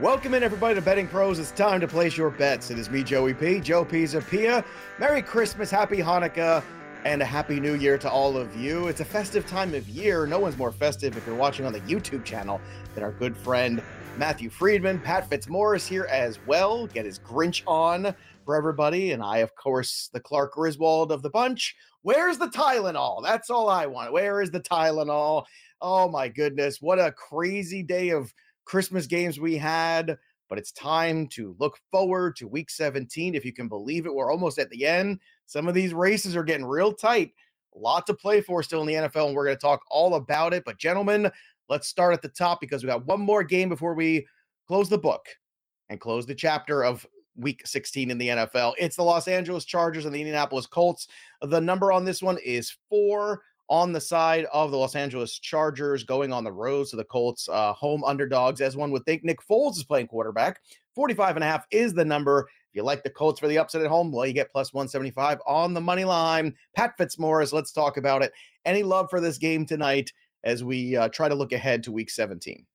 Welcome in, everybody, to Betting Pros. It's time to place your bets. It is me, Joey P. Joe Pisapia. Merry Christmas, Happy Hanukkah, and a Happy New Year to all of you. It's a festive time of year. No one's more festive if you're watching on the YouTube channel than our good friend Matthew Freedman. Pat Fitzmaurice here as well. Get his Grinch on for everybody. And I, of course, the Clark Griswold of the bunch. Where's the Tylenol? That's all I want. Where is the Tylenol? Oh my goodness. What a crazy day of Christmas games we had, but it's time to look forward to week 17. If you can believe it, we're almost at the end. Some of these races are getting real tight. A lot to play for still in the NFL, and we're going to talk all about it. But, gentlemen, let's start at the top because we got one more game before we close the book and close the chapter of week 16 in the NFL. It's the Los Angeles Chargers and the Indianapolis Colts. The number on this one is four on the side of the Los Angeles Chargers going on the road to the Colts, uh, home underdogs, as one would think. Nick Foles is playing quarterback. 45 and a half is the number. If you like the Colts for the upset at home, well, you get plus 175 on the money line. Pat Fitzmaurice, let's talk about it. Any love for this game tonight as we uh, try to look ahead to week 17?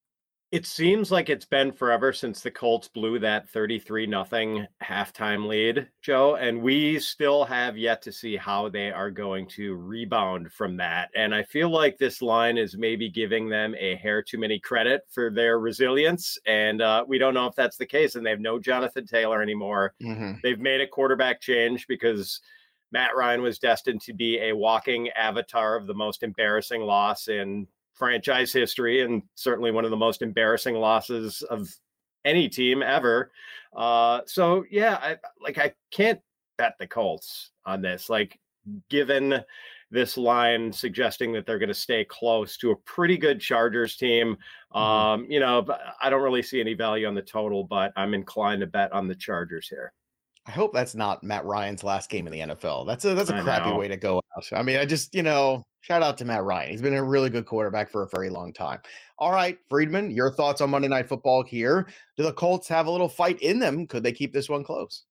It seems like it's been forever since the Colts blew that 33 nothing halftime lead, Joe, and we still have yet to see how they are going to rebound from that. And I feel like this line is maybe giving them a hair too many credit for their resilience, and uh, we don't know if that's the case. And they have no Jonathan Taylor anymore. Mm-hmm. They've made a quarterback change because Matt Ryan was destined to be a walking avatar of the most embarrassing loss in franchise history and certainly one of the most embarrassing losses of any team ever. Uh, so yeah, I like I can't bet the Colts on this. Like given this line suggesting that they're going to stay close to a pretty good Chargers team. Mm-hmm. Um, you know, I don't really see any value on the total, but I'm inclined to bet on the Chargers here. I hope that's not Matt Ryan's last game in the NFL. That's a that's a I crappy know. way to go out. I mean, I just you know, shout out to Matt Ryan. He's been a really good quarterback for a very long time. All right, Freedman, your thoughts on Monday Night Football here? Do the Colts have a little fight in them? Could they keep this one close?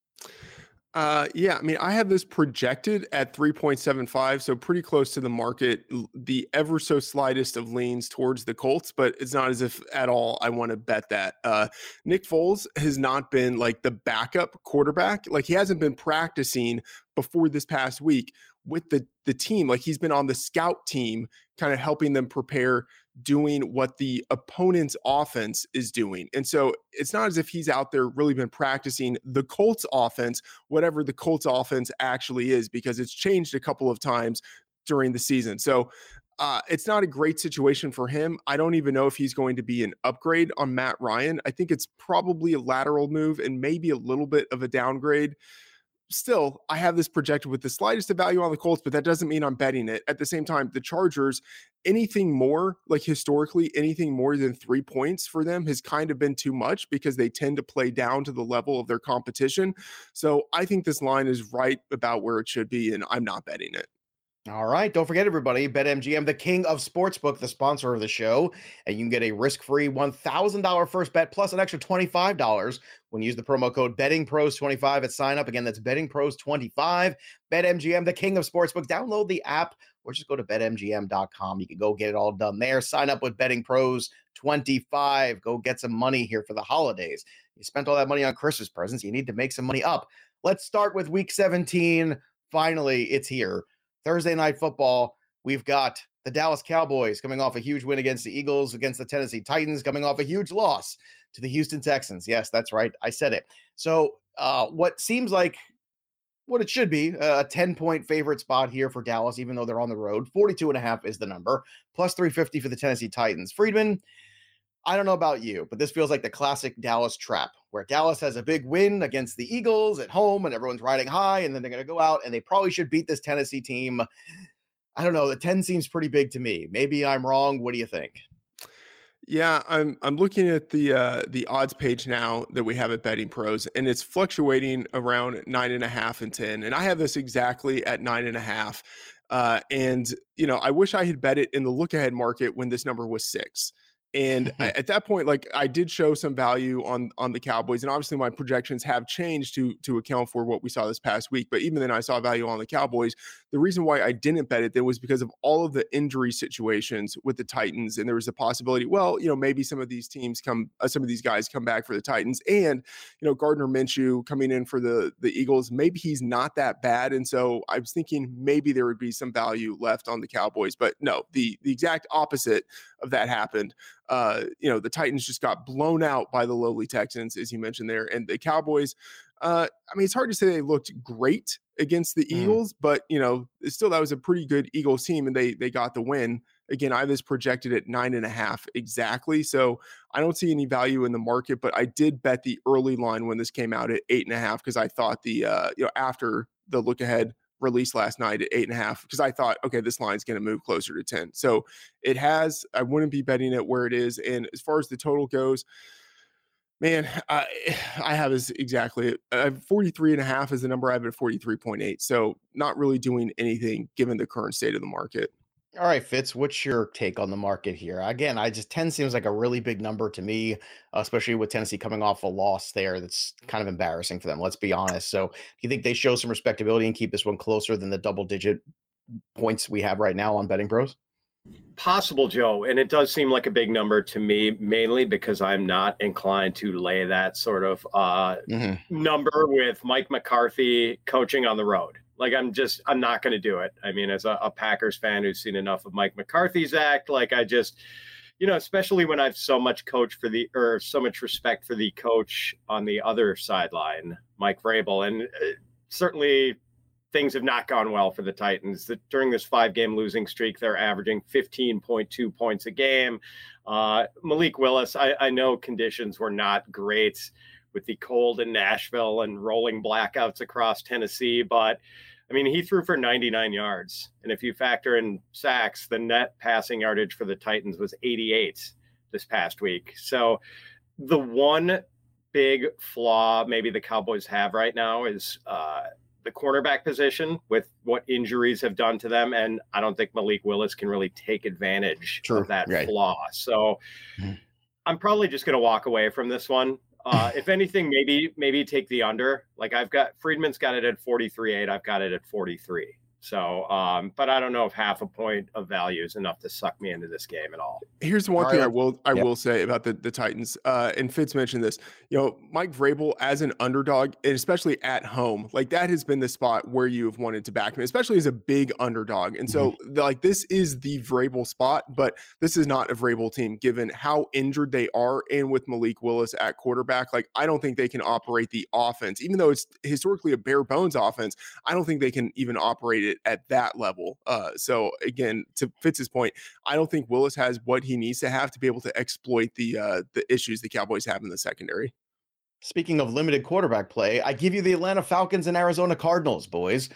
Uh, yeah, I mean, I have this projected at 3.75, so pretty close to the market. The ever so slightest of leans towards the Colts, but it's not as if at all I want to bet that. Uh, Nick Foles has not been like the backup quarterback. Like he hasn't been practicing before this past week with the the team. Like he's been on the scout team, kind of helping them prepare doing what the opponent's offense is doing. And so it's not as if he's out there really been practicing the Colts offense, whatever the Colts offense actually is, because it's changed a couple of times during the season. So uh, it's not a great situation for him. I don't even know if he's going to be an upgrade on Matt Ryan. I think it's probably a lateral move and maybe a little bit of a downgrade still, I have this projected with the slightest of value on the Colts, but that doesn't mean I'm betting it. At the same time, the Chargers, anything more, like historically, anything more than three points for them has kind of been too much because they tend to play down to the level of their competition. So I think this line is right about where it should be, and I'm not betting it. All right. Don't forget, everybody, BetMGM, the king of sportsbook, the sponsor of the show. And you can get a risk free $1,000 first bet plus an extra $25 when you use the promo code BettingPros25 at sign up. Again, that's BettingPros25. BetMGM, the king of sportsbook. Download the app or just go to betmgm.com. You can go get it all done there. Sign up with Betting Pros 25. Go get some money here for the holidays. You spent all that money on Christmas presents. You need to make some money up. Let's start with week 17. Finally, it's here. Thursday night football, we've got the Dallas Cowboys coming off a huge win against the Eagles, against the Tennessee Titans, coming off a huge loss to the Houston Texans. Yes, that's right. I said it. So, uh, what seems like what it should be a 10 point favorite spot here for Dallas, even though they're on the road. 42 and a half is the number, plus 350 for the Tennessee Titans. Freedman, I don't know about you, but this feels like the classic Dallas trap where Dallas has a big win against the Eagles at home and everyone's riding high, and then they're going to go out and they probably should beat this Tennessee team. I don't know. The 10 seems pretty big to me. Maybe I'm wrong. What do you think? Yeah, I'm I'm looking at the uh, the odds page now that we have at Betting Pros, and it's fluctuating around nine and a half and ten. And I have this exactly at nine and a half. Uh, and you know, I wish I had bet it in the look ahead market when this number was six And at that point, like I did show some value on on the Cowboys, and obviously my projections have changed to to account for what we saw this past week. But even then, I saw value on the Cowboys. The reason why I didn't bet it then was because of all of the injury situations with the Titans, and there was a possibility. Well, you know, maybe some of these teams come, uh, some of these guys come back for the Titans, and you know, Gardner Minshew coming in for the the Eagles. Maybe he's not that bad, and so I was thinking maybe there would be some value left on the Cowboys. But no, the the exact opposite of that happened. Uh, you know, the Titans just got blown out by the lowly Texans, as you mentioned there, and the Cowboys. Uh, I mean, it's hard to say they looked great against the mm. Eagles, but you know, still that was a pretty good Eagles team, and they they got the win. Again, I was projected at nine and a half exactly, so I don't see any value in the market. But I did bet the early line when this came out at eight and a half because I thought the uh, you know after the look ahead released last night at eight and a half because I thought, okay, this line's going to move closer to 10. So it has, I wouldn't be betting it where it is. And as far as the total goes, man, I, I have is exactly uh, 43 and a half is the number I have at 43.8. So not really doing anything given the current state of the market. All right, Fitz, what's your take on the market here? Again, I just 10 seems like a really big number to me, especially with Tennessee coming off a loss there. That's kind of embarrassing for them, let's be honest. So, do you think they show some respectability and keep this one closer than the double digit points we have right now on betting pros? Possible, Joe. And it does seem like a big number to me, mainly because I'm not inclined to lay that sort of uh, mm-hmm. number with Mike McCarthy coaching on the road. Like I'm just I'm not going to do it. I mean, as a, a, Packers fan who's seen enough of Mike McCarthy's act, like I just, you know, especially when I've so much coach for the or so much respect for the coach on the other sideline, Mike Vrabel, and uh, certainly things have not gone well for the Titans. That during this five game losing streak, they're averaging 15.2 points a game. Uh, Malik Willis, I, I know conditions were not great with the cold in Nashville and rolling blackouts across Tennessee. But I mean, he threw for 99 yards. And if you factor in sacks, the net passing yardage for the Titans was 88 this past week. So the one big flaw maybe the Cowboys have right now is uh, the cornerback position with what injuries have done to them. And I don't think Malik Willis can really take advantage True. of that right. flaw. So mm-hmm. I'm probably just going to walk away from this one. Uh, if anything, maybe maybe take the under. Like I've got Freedman's got it at 43.8. I've got it at 43. So, um, but I don't know if half a point of value is enough to suck me into this game at all. Here's one all thing right. I will I yep. will say about the the Titans. Uh, and Fitz mentioned this. You know, Mike Vrabel as an underdog, and especially at home, like that has been the spot where you have wanted to back him, especially as a big underdog. And so, mm-hmm. like this is the Vrabel spot, but this is not a Vrabel team given how injured they are, and with Malik Willis at quarterback. Like I don't think they can operate the offense, even though it's historically a bare bones offense. I don't think they can even operate it it at that level. Uh, so again, to Fitz's point, I don't think Willis has what he needs to have to be able to exploit the uh, the issues the Cowboys have in the secondary. Speaking of limited quarterback play, I give you the Atlanta Falcons and Arizona Cardinals, boys.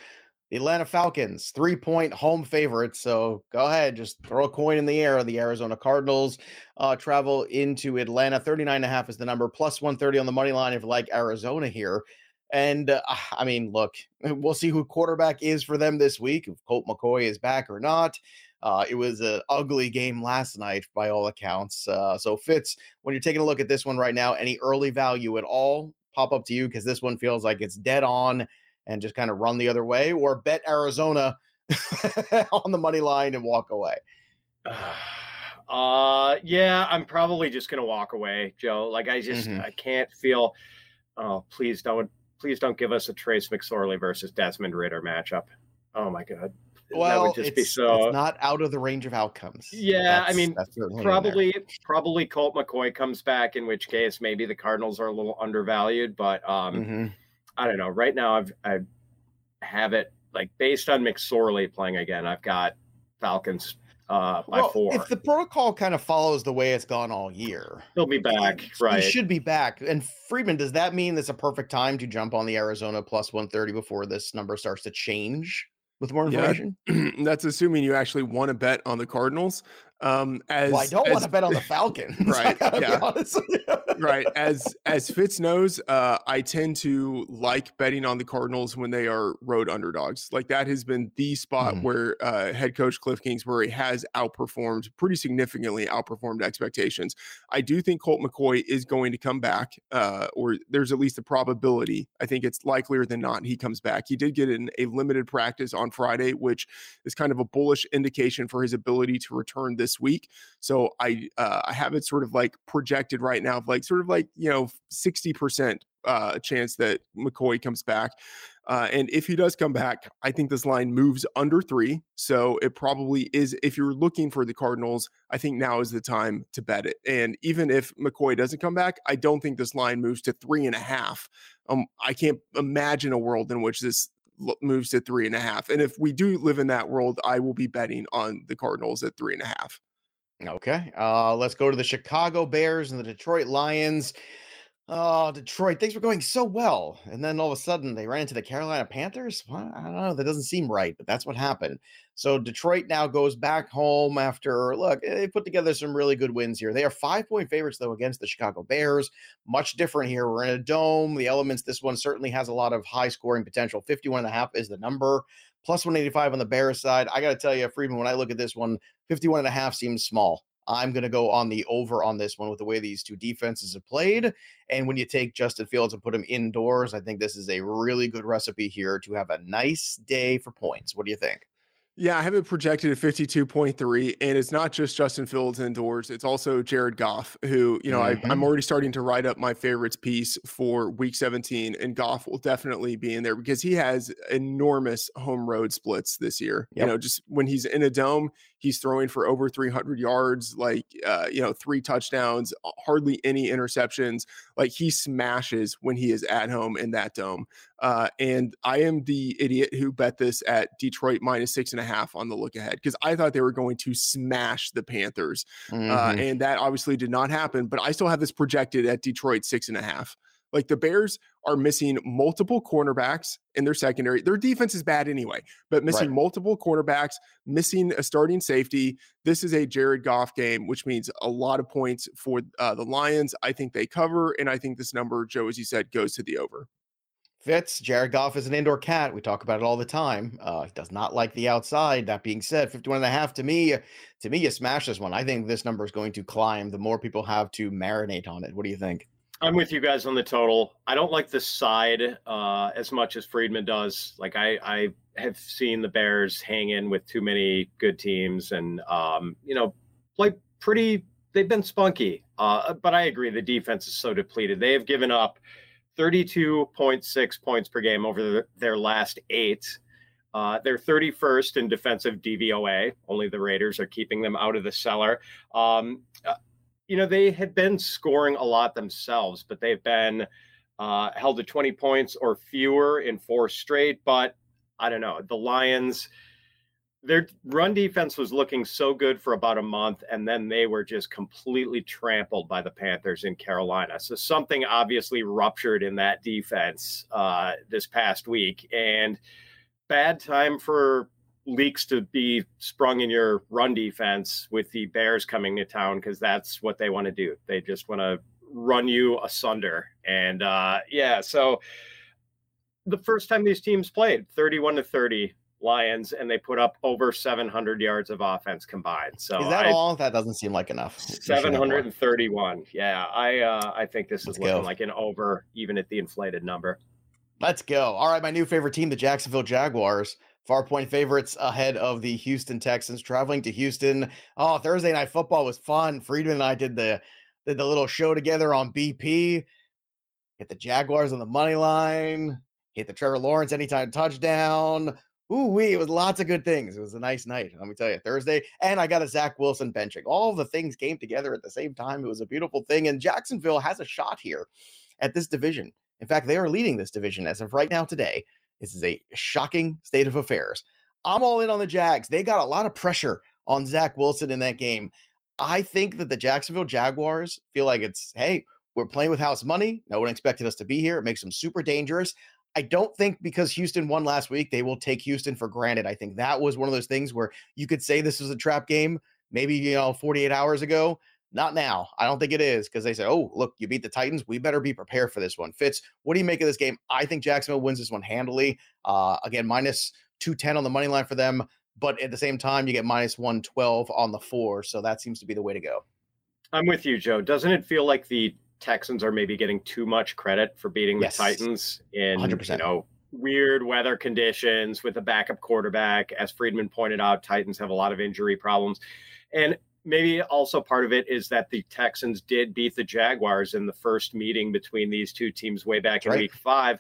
The Atlanta Falcons, three point home favorites. So go ahead, just throw a coin in the air. The Arizona Cardinals uh, travel into Atlanta. 39 and a half is the number, plus 130 on the money line if you like Arizona here. And uh, I mean, look, we'll see who quarterback is for them this week. If Colt McCoy is back or not. Uh, it was an ugly game last night by all accounts. Uh, so, Fitz, when you're taking a look at this one right now, any early value at all pop up to you? Because this one feels like it's dead on and just kind of run the other way, or bet Arizona on the money line and walk away. Uh, yeah, I'm probably just gonna walk away, Joe. Like I just mm-hmm. I can't feel. Oh, please don't please don't give us a Trace McSorley versus Desmond Ridder matchup. Oh my god. Well, that would just be so it's not out of the range of outcomes. Yeah, I mean, probably probably Colt McCoy comes back, in which case maybe the Cardinals are a little undervalued. But um, mm-hmm. I don't know. Right now, I've I have it like based on McSorley playing again. I've got Falcons uh, by well, four. If the protocol kind of follows the way it's gone all year, he'll be back. Right, he should be back. And Freedman, does that mean it's a perfect time to jump on the Arizona plus one thirty before this number starts to change? With more information, yeah, that's assuming you actually want to bet on the Cardinals. Um, as well, I don't want to bet on the Falcons, right? yeah, right. As as Fitz knows, uh, I tend to like betting on the Cardinals when they are road underdogs. Like that has been the spot mm. where uh, head coach Cliff Kingsbury has outperformed pretty significantly, outperformed expectations. I do think Colt McCoy is going to come back, uh, or there's at least a probability. I think it's likelier than not he comes back. He did get in a limited practice on Friday, which is kind of a bullish indication for his ability to return this this week. So I uh, I have it sort of like projected right now, of like sort of like you know sixty percent uh, chance that McCoy comes back. Uh, and if he does come back, I think this line moves under three. So it probably is. If you're looking for the Cardinals, I think now is the time to bet it. And even if McCoy doesn't come back, I don't think this line moves to three and a half. Um, I can't imagine a world in which this moves to three and a half. And if we do live in that world, I will be betting on the Cardinals at three and a half. Okay. Uh, let's go to the Chicago Bears and the Detroit Lions. Oh, Detroit, things were going so well. And then all of a sudden they ran into the Carolina Panthers. Well, I don't know. That doesn't seem right, but that's what happened. So Detroit now goes back home after, look, they put together some really good wins here. They are five point favorites, though, against the Chicago Bears. Much different here. We're in a dome. The elements, this one certainly has a lot of high scoring potential. 51 and a half is the number. Plus 185 on the Bears side. I got to tell you, Freedman, when I look at this one, 51 and a half seems small. I'm going to go on the over on this one with the way these two defenses have played. And when you take Justin Fields and put him indoors, I think this is a really good recipe here to have a nice day for points. What do you think? Yeah, I have it projected at 52.3. And it's not just Justin Fields indoors, it's also Jared Goff, who, you know, mm-hmm. I, am already starting to write up my favorites piece for week 17. And Goff will definitely be in there because he has enormous home road splits this year. Yep. You know, just when he's in a dome, he's throwing for over 300 yards, like, uh, you know, three touchdowns, hardly any interceptions. Like he smashes when he is at home in that dome. Uh, and I am the idiot who bet this at Detroit minus six and a half on the look ahead because I thought they were going to smash the Panthers. Uh, mm-hmm. Uh, and that obviously did not happen, but I still have this projected at Detroit six and a half. Like the Bears are missing multiple cornerbacks in their secondary. Their defense is bad anyway, but missing right. multiple cornerbacks, missing a starting safety. This is a Jared Goff game, which means a lot of points for uh, the Lions. I think they cover, and I think this number, Joe, as you said, goes to the over. Fitz, Jared Goff is an indoor cat. We talk about it all the time. Uh, he does not like the outside. That being said, 51 and a half to me, to me, you smash this one. I think this number is going to climb the more people have to marinate on it. What do you think? I'm with you guys on the total. I don't like the side uh, as much as Freedman does. Like I, I have seen the Bears hang in with too many good teams, and um, you know, play pretty. They've been spunky, uh, but I agree the defense is so depleted. They have given up 32.6 points per game over their last eight. Uh, they're 31st in defensive DVOA. Only the Raiders are keeping them out of the cellar. Um, uh, you know, they had been scoring a lot themselves, but they've been uh, held to 20 points or fewer in four straight. But I don't know. The Lions their run defense was looking so good for about a month, and then they were just completely trampled by the Panthers in Carolina. So something obviously ruptured in that defense uh, this past week, and bad time for leaks to be sprung in your run defense with the Bears coming to town because that's what they want to do. They just want to run you asunder, and uh, yeah, so. The first time these teams played, 31 to 30, Lions, and they put up over 700 yards of offense combined. So is that I, all? That doesn't seem like enough. 731. Yeah, I uh, I think this is Let's looking go. like an over, even at the inflated number. Let's go. All right, my new favorite team, the Jacksonville Jaguars. Far point favorites ahead of the Houston Texans traveling to Houston. Oh, Thursday night football was fun. Freedman and I did the did the little show together on BP. Hit the Jaguars on the money line. Hit the Trevor Lawrence anytime touchdown. Ooh, wee, it was lots of good things. It was a nice night. Let me tell you, Thursday. And I got a Zach Wilson benching. All the things came together at the same time. It was a beautiful thing. And Jacksonville has a shot here at this division. In fact, they are leading this division as of right now today. This is a shocking state of affairs. I'm all in on the Jags. They got a lot of pressure on Zach Wilson in that game. I think that the Jacksonville Jaguars feel like it's, hey, we're playing with house money. No one expected us to be here. It makes them super dangerous. I don't think because Houston won last week, they will take Houston for granted. I think that was one of those things where you could say this was a trap game. maybe, you know, 48 hours ago. Not now. I don't think it is because they say, oh, look, you beat the Titans. We better be prepared for this one. Fitz, what do you make of this game? I think Jacksonville wins this one handily. Uh, again, minus 210 on the money line for them. But at the same time, you get minus 112 on the four. So that seems to be the way to go. I'm with you, Joe. Doesn't it feel like the Texans are maybe getting too much credit for beating yes. the Titans in 100%. you know weird weather conditions with a backup quarterback? As Freedman pointed out, Titans have a lot of injury problems, and maybe also part of it is that the Texans did beat the Jaguars in the first meeting between these two teams way back in right. Week Five.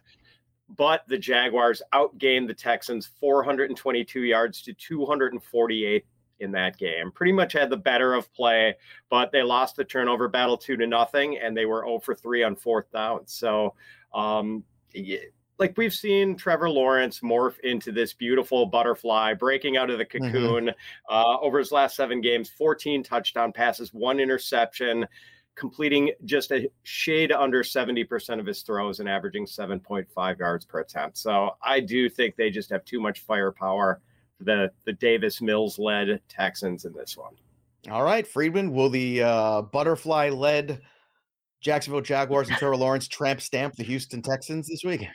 But the Jaguars outgained the Texans 422 yards to 248 in that game. Pretty much had the better of play, but they lost the turnover battle two to nothing, and they were 0 for 3 on fourth down. So, um, like we've seen Trevor Lawrence morph into this beautiful butterfly, breaking out of the mm-hmm. cocoon mm-hmm. uh, over his last seven games 14 touchdown passes, one interception, completing just a shade under 70% of his throws and averaging 7.5 yards per attempt. So I do think they just have too much firepower for the the Davis Mills led Texans in this one. All right, Freedman, will the uh, butterfly led Jacksonville Jaguars and Trevor Lawrence tramp stamp the Houston Texans this week?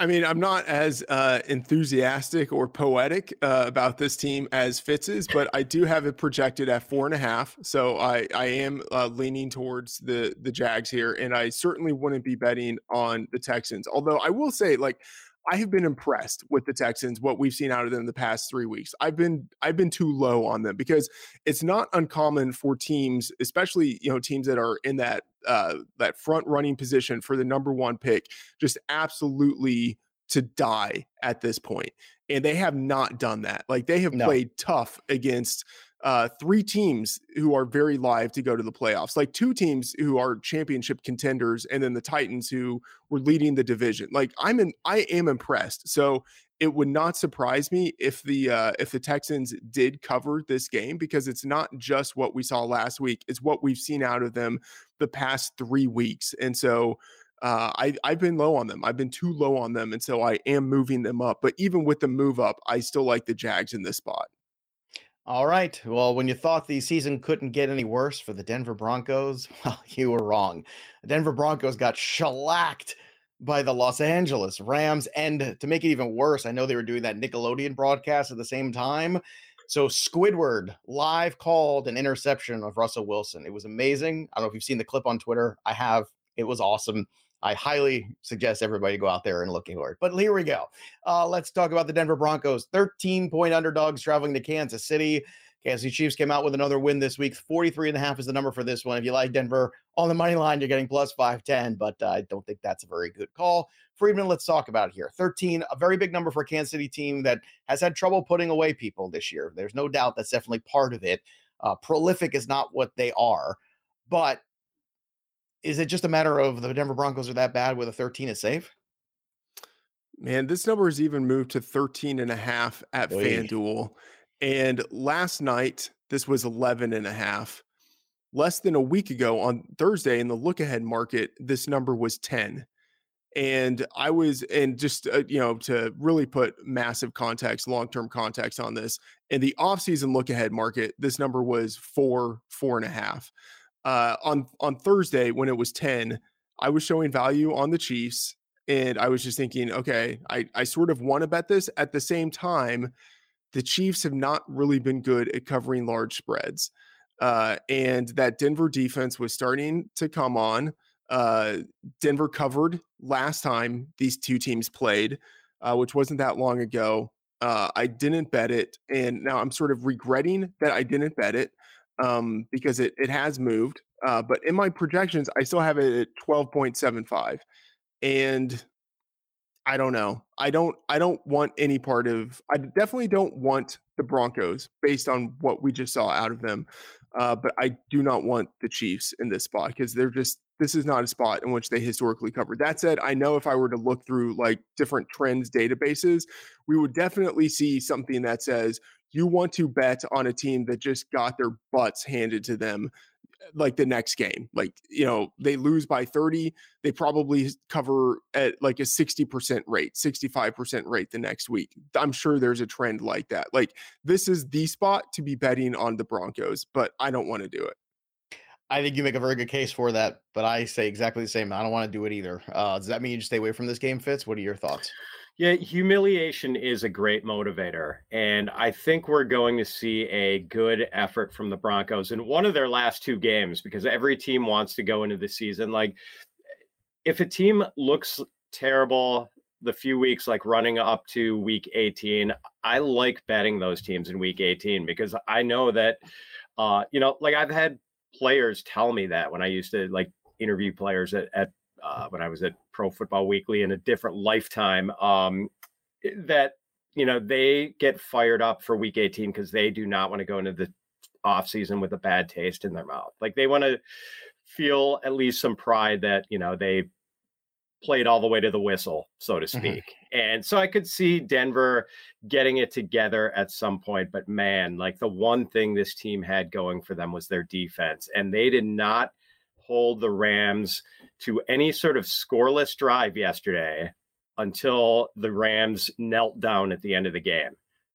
I mean, I'm not as uh, enthusiastic or poetic uh, about this team as Fitz is, but I do have it projected at four and a half. So I, I am uh, leaning towards the the Jags here, and I certainly wouldn't be betting on the Texans. Although I will say, like, I have been impressed with the Texans, what we've seen out of them the past three weeks. I've been I've been too low on them because it's not uncommon for teams, especially you know teams that are in that uh, that front running position for the number one pick, just absolutely to die at this point. And they have not done that. Like they have no. played tough against uh, three teams who are very live to go to the playoffs, like two teams who are championship contenders, and then the Titans who were leading the division. Like I'm in, I am impressed. So it would not surprise me if the uh, if the Texans did cover this game because it's not just what we saw last week; it's what we've seen out of them the past three weeks, and so. Uh, I, I've been low on them. I've been too low on them. And so I am moving them up. But even with the move up, I still like the Jags in this spot. All right. Well, when you thought the season couldn't get any worse for the Denver Broncos, well, you were wrong. The Denver Broncos got shellacked by the Los Angeles Rams. And to make it even worse, I know they were doing that Nickelodeon broadcast at the same time. So Squidward live called an interception of Russell Wilson. It was amazing. I don't know if you've seen the clip on Twitter. I have. It was awesome. I highly suggest everybody go out there and look for it. But here we go. Uh, let's talk about the Denver Broncos. 13 point underdogs traveling to Kansas City. Kansas City Chiefs came out with another win this week. 43 and a half is the number for this one. If you like Denver on the money line, you're getting plus 510, but uh, I don't think that's a very good call. Freedman, let's talk about here. 13, a very big number for a Kansas City team that has had trouble putting away people this year. There's no doubt that's definitely part of it. Uh, prolific is not what they are, but is it just a matter of the Denver Broncos are that bad with a 13 is safe? Man, this number has even moved to 13 and a half at Oy. FanDuel. And last night, this was 11 and a half. Less than a week ago on Thursday in the look ahead market, this number was 10. And I was, and just, uh, you know, to really put massive context, long term context on this, in the offseason look ahead market, this number was four, four and a half uh, on on Thursday when it was 10, I was showing value on the Chiefs and I was just thinking, okay, I, I sort of want to bet this. At the same time, the Chiefs have not really been good at covering large spreads. Uh, and that Denver defense was starting to come on. Uh, Denver covered last time these two teams played, uh, which wasn't that long ago. Uh, I didn't bet it, and now I'm sort of regretting that I didn't bet it um, because it, it has moved. Uh, but in my projections, I still have it at 12.75. And I don't know. I don't I don't want any part of I definitely don't want the Broncos based on what we just saw out of them. Uh, but I do not want the Chiefs in this spot because they're just this is not a spot in which they historically covered. That said, I know if I were to look through like different trends databases, we would definitely see something that says you want to bet on a team that just got their butts handed to them like the next game. Like, you know, they lose by 30, they probably cover at like a 60% rate, 65% rate the next week. I'm sure there's a trend like that. Like, this is the spot to be betting on the Broncos, but I don't want to do it. I think you make a very good case for that, but I say exactly the same. I don't want to do it either. Uh, does that mean you just stay away from this game, Fitz? What are your thoughts? Yeah, humiliation is a great motivator. And I think we're going to see a good effort from the Broncos in one of their last two games because every team wants to go into the season. Like, if a team looks terrible the few weeks like running up to week 18, I like betting those teams in week 18 because I know that, uh, you know, like I've had players tell me that when I used to like interview players at, at uh, when I was at Pro Football Weekly in a different lifetime. Um, that you know they get fired up for Week 18 because they do not want to go into the off season with a bad taste in their mouth. Like they want to feel at least some pride that you know they played all the way to the whistle, so to mm-hmm. speak. Mm-hmm. And so I could see Denver getting it together at some point. But man, like the one thing this team had going for them was their defense, and they did not hold the Rams to any sort of scoreless drive yesterday until the Rams knelt down at the end of the game.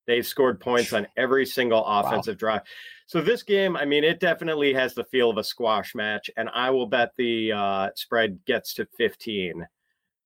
They've scored points on every single offensive wow. drive. So this game, I mean, it definitely has the feel of a squash match, and I will bet the uh, spread gets to 15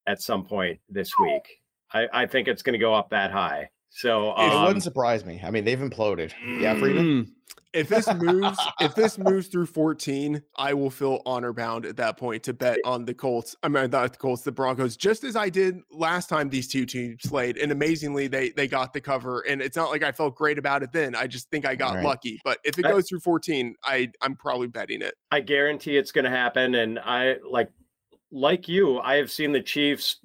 at some point this week. I, I think it's going to go up that high. So um, it wouldn't surprise me. I mean, they've imploded. Yeah, Freedman. If this moves, if this moves through 14, I will feel honor bound at that point to bet on the Colts. I mean, not the Colts, the Broncos, just as I did last time these two teams played. And amazingly, they they got the cover. And it's not like I felt great about it then. I just think I got right. lucky. But if it goes through 14, I I'm probably betting it. I guarantee it's going to happen. And I like like you, I have seen the Chiefs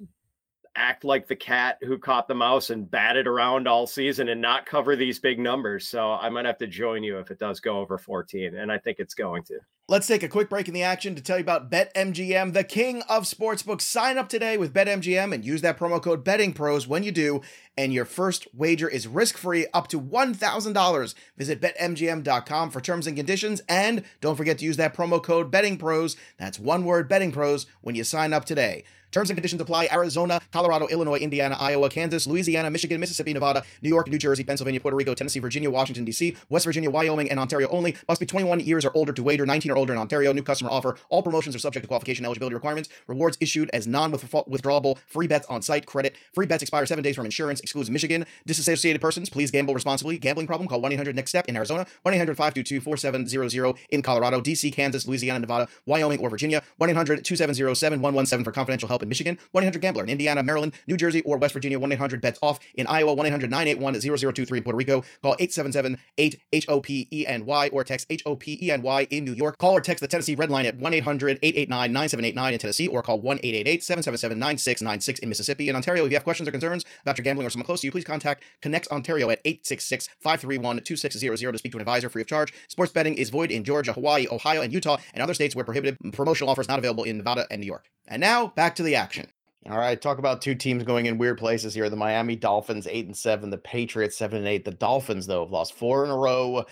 act like the cat who caught the mouse and batted around all season and not cover these big numbers. So I might have to join you if it does go over 14. And I think it's going to. Let's take a quick break in the action to tell you about BetMGM, the king of sportsbooks. Sign up today with BetMGM and use that promo code BettingPros when you do, and your first wager is risk-free up to $1,000. Visit BetMGM.com for terms and conditions, and don't forget to use that promo code BettingPros. That's one word BettingPros when you sign up today. Terms and conditions apply. Arizona, Colorado, Illinois, Indiana, Iowa, Kansas, Louisiana, Michigan, Mississippi, Nevada, New York, New Jersey, Pennsylvania, Puerto Rico, Tennessee, Virginia, Washington, D.C., West Virginia, Wyoming, and Ontario only. Must be 21 years or older to wager, 19 or older in Ontario. New customer offer. All promotions are subject to qualification eligibility requirements. Rewards issued as non-withdrawable free bets on site credit. Free bets expire seven days from insurance. Excludes Michigan. Disassociated persons. Please gamble responsibly. Gambling problem? Call 1-800-NEXT-STEP in Arizona. 1-800-522-4700 in Colorado, D.C., Kansas, Louisiana, Nevada, Wyoming, or Virginia. 1-800-270-7117 for confidential help in Michigan. 1-800 Gambler in Indiana, Maryland, New Jersey, or West Virginia, 1 800 bets off. In Iowa, 1 800 981 0023 in Puerto Rico. Call 877 8 H O P E N Y or text H O P E N Y in New York. Call or text the Tennessee Red Line at 1 800 889 9789 in Tennessee or call 1 888 777 9696 in Mississippi. In Ontario, if you have questions or concerns about your gambling or someone close to you, please contact ConnexOntario at 866 531 2600 to speak to an advisor free of charge. Sports betting is void in Georgia, Hawaii, Ohio, and Utah, and other states where prohibited. Promotional offers not available in Nevada and New York. And now back to the action. All right, talk about two teams going in weird places here. The Miami Dolphins eight and seven, the Patriots seven and eight. The Dolphins though have lost four in a row.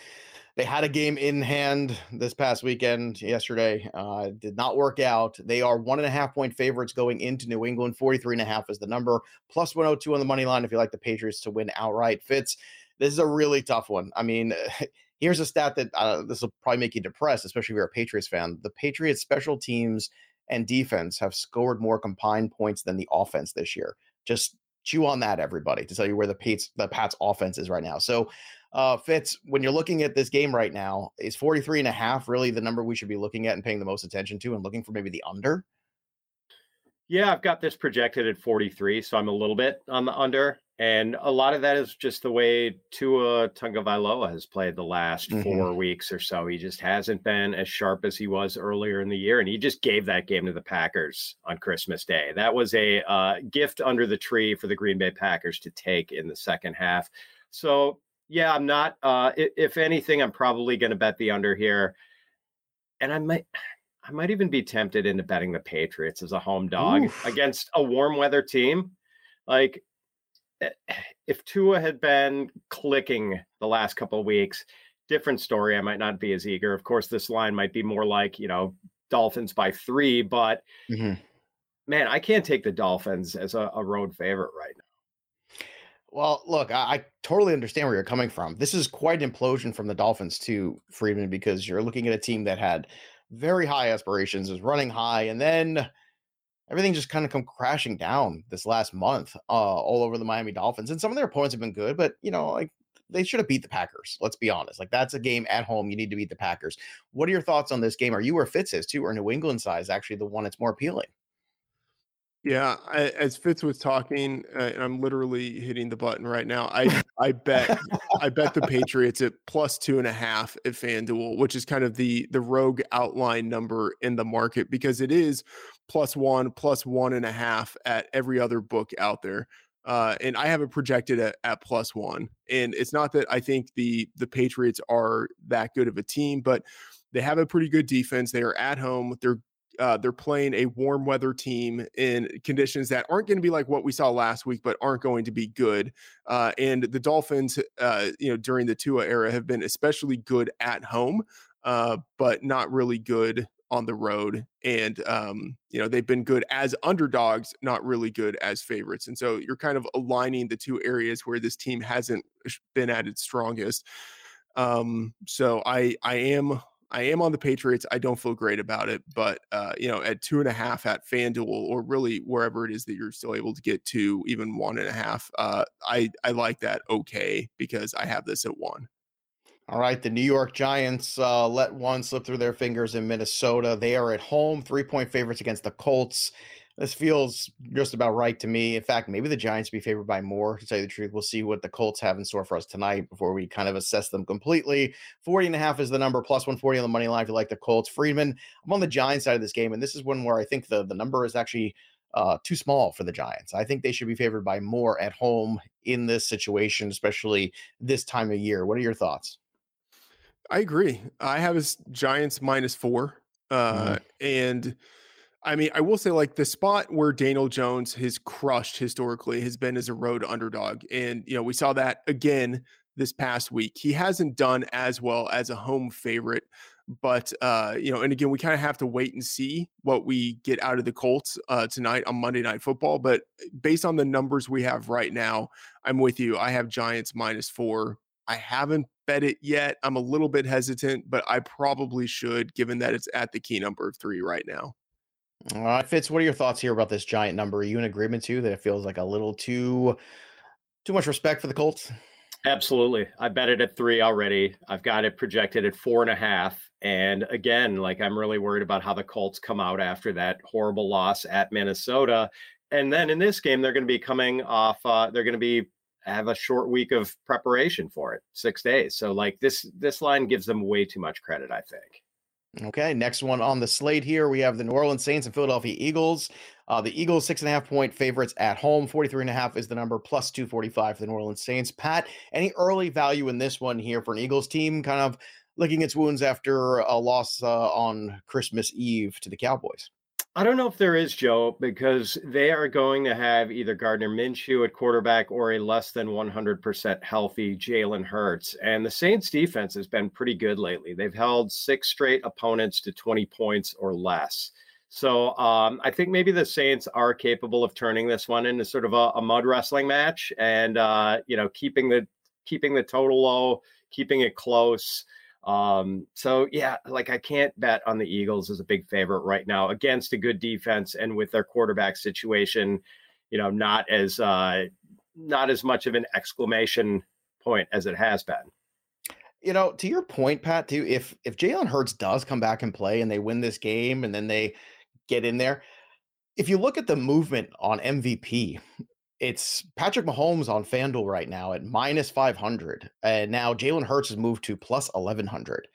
They had a game in hand this past weekend, yesterday. Uh, did not work out. They are one and a half point favorites going into New England. 43 and a half is the number, plus 102 on the money line if you like the Patriots to win outright. Fitz this is a really tough one. I mean, here's a stat that uh, this will probably make you depressed, especially if you're a Patriots fan. The Patriots special teams and defense have scored more combined points than the offense this year. Just chew on that, everybody, to tell you where the Pats the Pats offense is right now. So uh Fitz, when you're looking at this game right now, is 43 and a half really the number we should be looking at and paying the most attention to and looking for maybe the under? Yeah, I've got this projected at 43, so I'm a little bit on the under. And a lot of that is just the way Tua Tagovailoa has played the last mm-hmm. four weeks or so. He just hasn't been as sharp as he was earlier in the year, and he just gave that game to the Packers on Christmas Day. That was a uh, gift under the tree for the Green Bay Packers to take in the second half. So yeah, I'm not. Uh, if anything, I'm probably going to bet the under here, and I might. I might even be tempted into betting the Patriots as a home dog Oof. against a warm weather team. Like Eh, if Tua had been clicking the last couple of weeks, different story. I might not be as eager. Of course, this line might be more like, you know, Dolphins by three, but mm-hmm. man, I can't take the Dolphins as a, a road favorite right now. Well, look, I, I, totally understand where you're coming from. This is quite an implosion from the Dolphins to Freedman because you're looking at a team that had very high aspirations, is running high, and then everything just kind of come crashing down this last month, uh, all over the Miami Dolphins. And some of their opponents have been good, but you know, like they should have beat the Packers. Let's be honest. Like that's a game at home. You need to beat the Packers. What are your thoughts on this game? Are you where Fitz is too, or New England side is actually the one that's more appealing? Yeah, I, as Fitz was talking, uh, and I'm literally hitting the button right now. I I bet I bet the Patriots at plus two and a half at FanDuel, which is kind of the the rogue outline number in the market because it is plus one, plus one and a half at every other book out there. Uh, and I have it projected at, at plus one. And it's not that I think the the Patriots are that good of a team, but they have a pretty good defense. They are at home. They're uh, they're playing a warm weather team in conditions that aren't going to be like what we saw last week, but aren't going to be good. Uh, and the Dolphins, uh, you know, during the Tua era, have been especially good at home, uh, but not really good on the road. And, um, you know, they've been good as underdogs, not really good as favorites. And so you're kind of aligning the two areas where this team hasn't been at its strongest. Um, so I, I am, I am on the Patriots. I don't feel great about it, but uh, you know, at two and a half at FanDuel or really wherever it is that you're still able to get to even one and a half, uh, I I like that okay because I have this at one. All right, the New York Giants uh, let one slip through their fingers in Minnesota. They are at home, three point favorites against the Colts. This feels just about right to me. In fact, maybe the Giants be favored by more, to tell you the truth. We'll see what the Colts have in store for us tonight before we kind of assess them completely. 40 and a half is the number, plus 140 on the money line if you like the Colts. Freedman, I'm on the Giants side of this game, and this is one where I think the, the number is actually uh, too small for the Giants. I think they should be favored by more at home in this situation, especially this time of year. What are your thoughts? I agree. I have his Giants minus four. Uh, mm. And I mean, I will say, like, the spot where Daniel Jones has crushed historically has been as a road underdog. And, you know, we saw that again this past week. He hasn't done as well as a home favorite. But, uh, you know, and again, we kind of have to wait and see what we get out of the Colts uh, tonight on Monday Night Football. But based on the numbers we have right now, I'm with you. I have Giants minus four. I haven't bet it yet. I'm a little bit hesitant, but I probably should, given that it's at the key number of three right now. All right, Fitz, what are your thoughts here about this giant number? Are you in agreement too that it feels like a little too too much respect for the Colts? Absolutely. I bet it at three already. I've got it projected at four and a half. And again, like I'm really worried about how the Colts come out after that horrible loss at Minnesota. And then in this game, they're going to be coming off, uh, they're going to be have a short week of preparation for it, six days. So like this this line gives them way too much credit, I think. Okay, next one on the slate here. We have the New Orleans Saints and Philadelphia Eagles. Uh, the Eagles, six and a half point favorites at home. 43 and a half is the number, plus 245 for the New Orleans Saints. Pat, any early value in this one here for an Eagles team kind of licking its wounds after a loss uh, on Christmas Eve to the Cowboys? I don't know if there is, Joe, because they are going to have either Gardner Minshew at quarterback or a less than 100% healthy Jalen Hurts. And the Saints defense has been pretty good lately. They've held six straight opponents to 20 points or less. So um, I think maybe the Saints are capable of turning this one into sort of a, a mud wrestling match and, uh, you know, keeping the keeping the total low, keeping it close. Um, so yeah, like I can't bet on the Eagles as a big favorite right now against a good defense and with their quarterback situation, you know, not as uh not as much of an exclamation point as it has been. You know, to your point, Pat, too, if if Jalen Hurts does come back and play and they win this game and then they get in there, if you look at the movement on MVP, it's Patrick Mahomes on FanDuel right now at minus 500. And now Jalen Hurts has moved to plus 1100.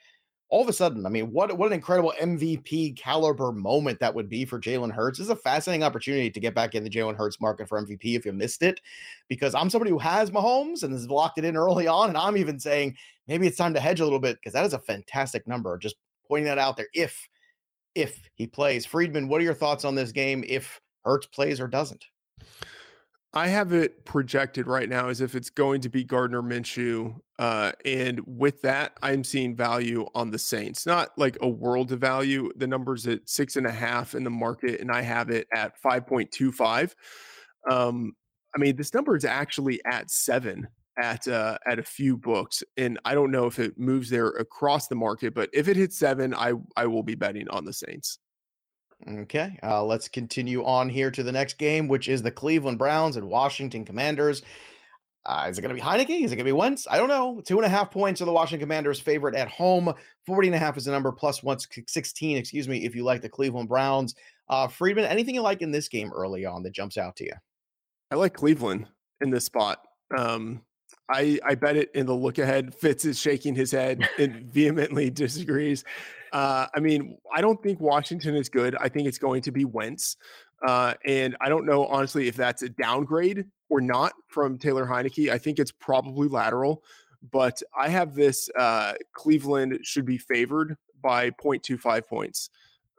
All of a sudden, I mean, what, what an incredible MVP caliber moment that would be for Jalen Hurts. This is a fascinating opportunity to get back in the Jalen Hurts market for MVP if you missed it, because I'm somebody who has Mahomes and has locked it in early on. And I'm even saying maybe it's time to hedge a little bit because that is a fantastic number. Just pointing that out there. If if he plays, Freedman, what are your thoughts on this game if Hurts plays or doesn't? I have it projected right now as if it's going to be Gardner Minshew. Uh, and with that, I'm seeing value on the Saints, not like a world of value. The number's at six and a half in the market, and I have it at 5.25. Um, I mean, this number is actually at seven at uh, at a few books, and I don't know if it moves there across the market, but if it hits seven, I I will be betting on the Saints. Okay, uh, let's continue on here to the next game, which is the Cleveland Browns and Washington Commanders. Uh, is it going to be Heinicke? Is it going to be Wentz? I don't know. Two and a half points of the Washington Commanders favorite at home. 40 and a half is the number, plus one 16, excuse me, if you like the Cleveland Browns. Uh, Freedman, anything you like in this game early on that jumps out to you? I like Cleveland in this spot. Um, I I bet it in the look ahead. Fitz is shaking his head and vehemently disagrees. Uh, I mean, I don't think Washington is good. I think it's going to be Wentz. Uh, and I don't know, honestly, if that's a downgrade or not from Taylor Heinicke. I think it's probably lateral, but I have this uh, Cleveland should be favored by 0.25 points.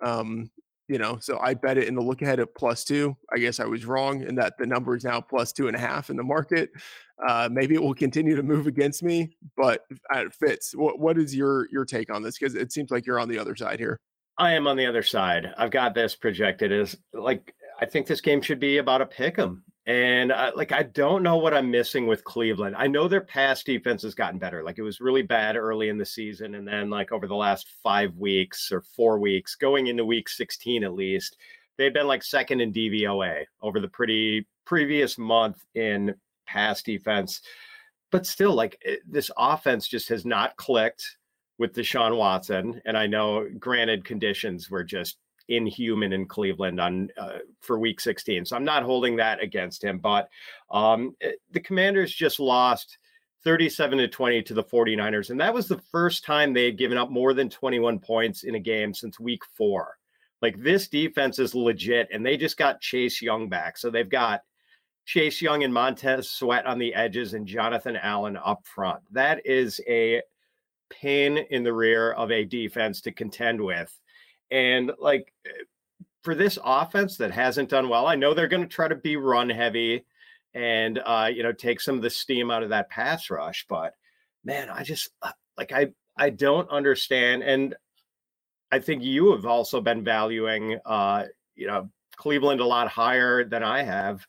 Um, you know, so I bet it in the look ahead at plus two. I guess I was wrong in that the number is now plus two and a half in the market. Uh, maybe it will continue to move against me, but it fits. What what is your your take on this? Because it seems like you're on the other side here. I am on the other side. I've got this projected as like I think this game should be about a pick 'em. And uh, like, I don't know what I'm missing with Cleveland. I know their pass defense has gotten better. Like, it was really bad early in the season. And then, like, over the last five weeks or four weeks, going into week 16 at least, they've been like second in DVOA over the pretty previous month in pass defense. But still, like, it, this offense just has not clicked with Deshaun Watson. And I know, granted, conditions were just inhuman in Cleveland on uh, for Week 16. So I'm not holding that against him. But um, eh, the Commanders just lost 37 to 20 to the 49ers, and that was the first time they had given up more than 21 points in a game since Week Four. Like this defense is legit, and they just got Chase Young back, so they've got. Chase Young and Montez Sweat on the edges and Jonathan Allen up front. That is a pain in the rear of a defense to contend with. And like for this offense that hasn't done well, I know they're going to try to be run heavy and uh, you know take some of the steam out of that pass rush. But man, I just uh, like I I don't understand, and I think you have also been valuing uh, you know Cleveland a lot higher than I have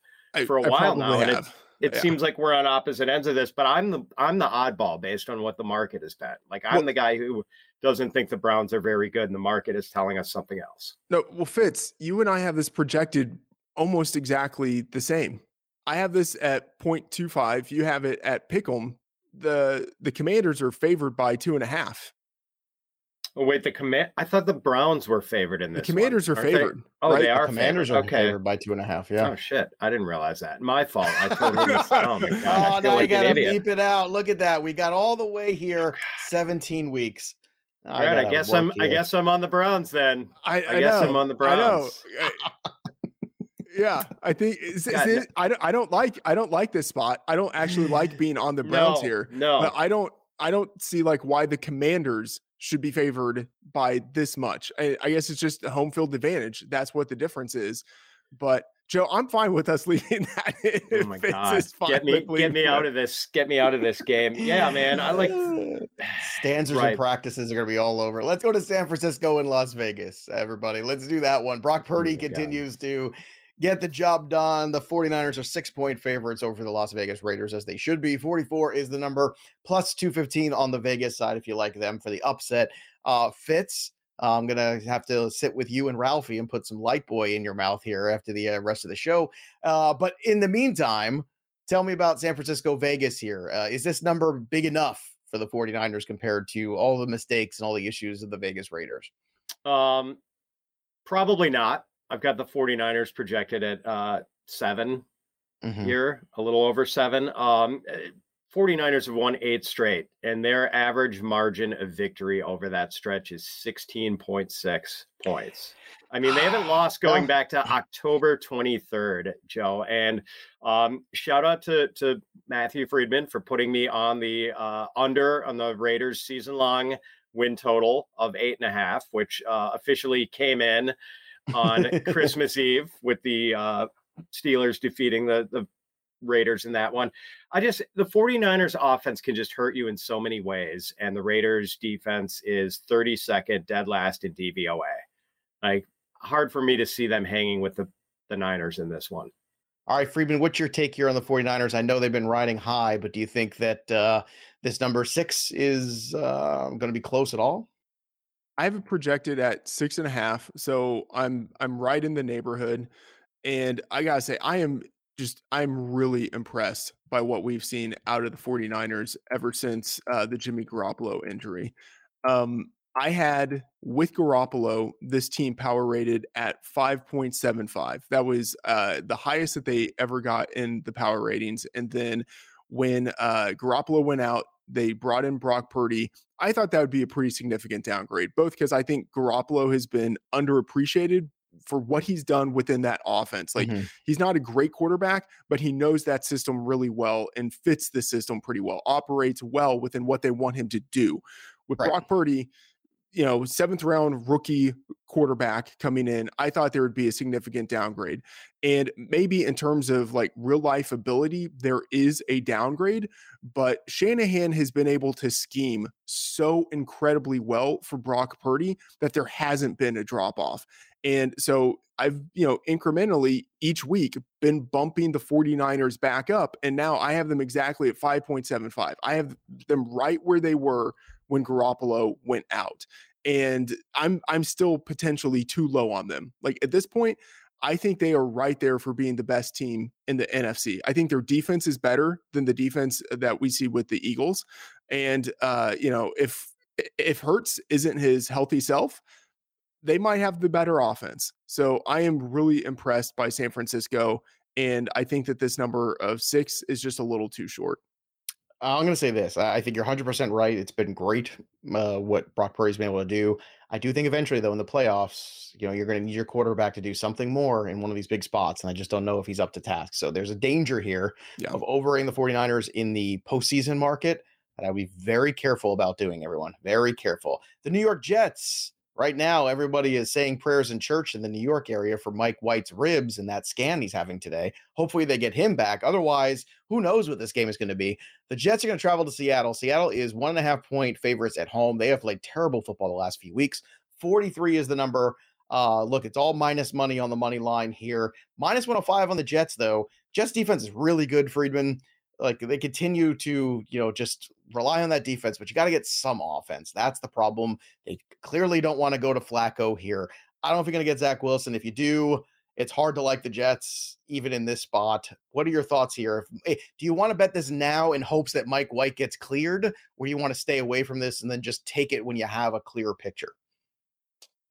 for a I, while now. And it, it yeah. seems like we're on opposite ends of this, but I'm the I'm the oddball based on what the market has been. Like I'm well, the guy who doesn't think the Browns are very good, and the market is telling us something else. No, well, Fitz, you and I have this projected almost exactly the same. I have this at 0.25. You have it at Pick'em. The the Commanders are favored by two and a half. Oh, wait, the command. I thought the Browns were favored in this. Oh, the Commanders one. are favored. They? Oh, right? they are. The commanders favored. are okay. favored by two and a half. Yeah. Oh shit! I didn't realize that. My fault. I totally. Oh my god! oh, now like you gotta beep it out. Look at that. We got all the way oh, here. Seventeen weeks. All right, I, I guess I'm. Here. I guess I'm on the Browns then. I, I, I guess know, I'm on the Browns. I know. yeah, I think is, is it, I don't. I don't like. I don't like this spot. I don't actually like being on the Browns no, here. No, but I don't. I don't see like why the Commanders should be favored by this much. I, I guess it's just a home field advantage. That's what the difference is. But Joe, I'm fine with us leaving that. Oh my god! Get me, get me out of this. Get me out of this game. Yeah, man. I like stanzas right. and practices are going to be all over. Let's go to San Francisco and Las Vegas, everybody. Let's do that one. Brock oh Purdy oh continues god. to get the job done. The 49ers are six point favorites over the Las Vegas Raiders, as they should be. 44 is the number, plus 215 on the Vegas side if you like them for the upset. Uh, Fitz I'm gonna have to sit with you and Ralphie and put some light boy in your mouth here after the uh, rest of the show. Uh, but in the meantime, tell me about San Francisco Vegas here. Uh, is this number big enough for the 49ers compared to all the mistakes and all the issues of the Vegas Raiders? Um, probably not. I've got the 49ers projected at uh, 7 mm-hmm. here, a little over seven. Um, eh, 49ers have won eight straight, and their average margin of victory over that stretch is 16.6 points. I mean, they haven't lost going back to October 23rd, Joe. And um, shout out to, to Matthew Freedman for putting me on the uh, under on the Raiders season long win total of eight and a half, which uh, officially came in on Christmas Eve with the uh, Steelers defeating the, the Raiders in that one. I just, the 49ers offense can just hurt you in so many ways. And the Raiders defense is 32nd, dead last in DVOA. Like, hard for me to see them hanging with the, the Niners in this one. All right, Freedman, what's your take here on the 49ers? I know they've been riding high, but do you think that uh, this number six is uh, going to be close at all? I have it projected at six and a half, so I'm I'm right in the neighborhood. And I gotta say, I am just I'm really impressed by what we've seen out of the 49ers ever since uh, the Jimmy Garoppolo injury. Um, I had with Garoppolo this team power rated at 5.75. That was uh, the highest that they ever got in the power ratings. And then when uh, Garoppolo went out, they brought in Brock Purdy. I thought that would be a pretty significant downgrade, both because I think Garoppolo has been underappreciated for what he's done within that offense. Like mm-hmm. he's not a great quarterback, but he knows that system really well and fits the system pretty well, operates well within what they want him to do. With right. Brock Purdy, you know, seventh round rookie quarterback coming in, I thought there would be a significant downgrade. And maybe in terms of like real life ability, there is a downgrade, but Shanahan has been able to scheme so incredibly well for Brock Purdy that there hasn't been a drop off. And so I've, you know, incrementally each week been bumping the 49ers back up. And now I have them exactly at 5.75. I have them right where they were when Garoppolo went out. And I'm I'm still potentially too low on them. Like at this point, I think they are right there for being the best team in the NFC. I think their defense is better than the defense that we see with the Eagles. And uh, you know, if if Hurts isn't his healthy self, they might have the better offense. So I am really impressed by San Francisco. And I think that this number of six is just a little too short. I'm going to say this. I think you're 100% right. It's been great uh, what Brock Purdy's been able to do. I do think eventually, though, in the playoffs, you know, you're going to need your quarterback to do something more in one of these big spots. And I just don't know if he's up to task. So there's a danger here yeah. of overrating the 49ers in the postseason market that I'd be very careful about doing, everyone. Very careful. The New York Jets right now everybody is saying prayers in church in the New York area for Mike White's ribs and that scan he's having today. Hopefully they get him back. Otherwise, who knows what this game is going to be? The Jets are going to travel to Seattle. Seattle is one and a half point favorites at home. They have played terrible football the last few weeks. 43 is the number. Uh, look, it's all minus money on the money line here. Minus 105 on the Jets, though. Jets defense is really good, Freedman like they continue to you know just rely on that defense but you got to get some offense that's the problem they clearly don't want to go to flacco here i don't know if you're going to get zach wilson if you do it's hard to like the jets even in this spot what are your thoughts here if, eh, do you want to bet this now in hopes that mike white gets cleared or do you want to stay away from this and then just take it when you have a clear picture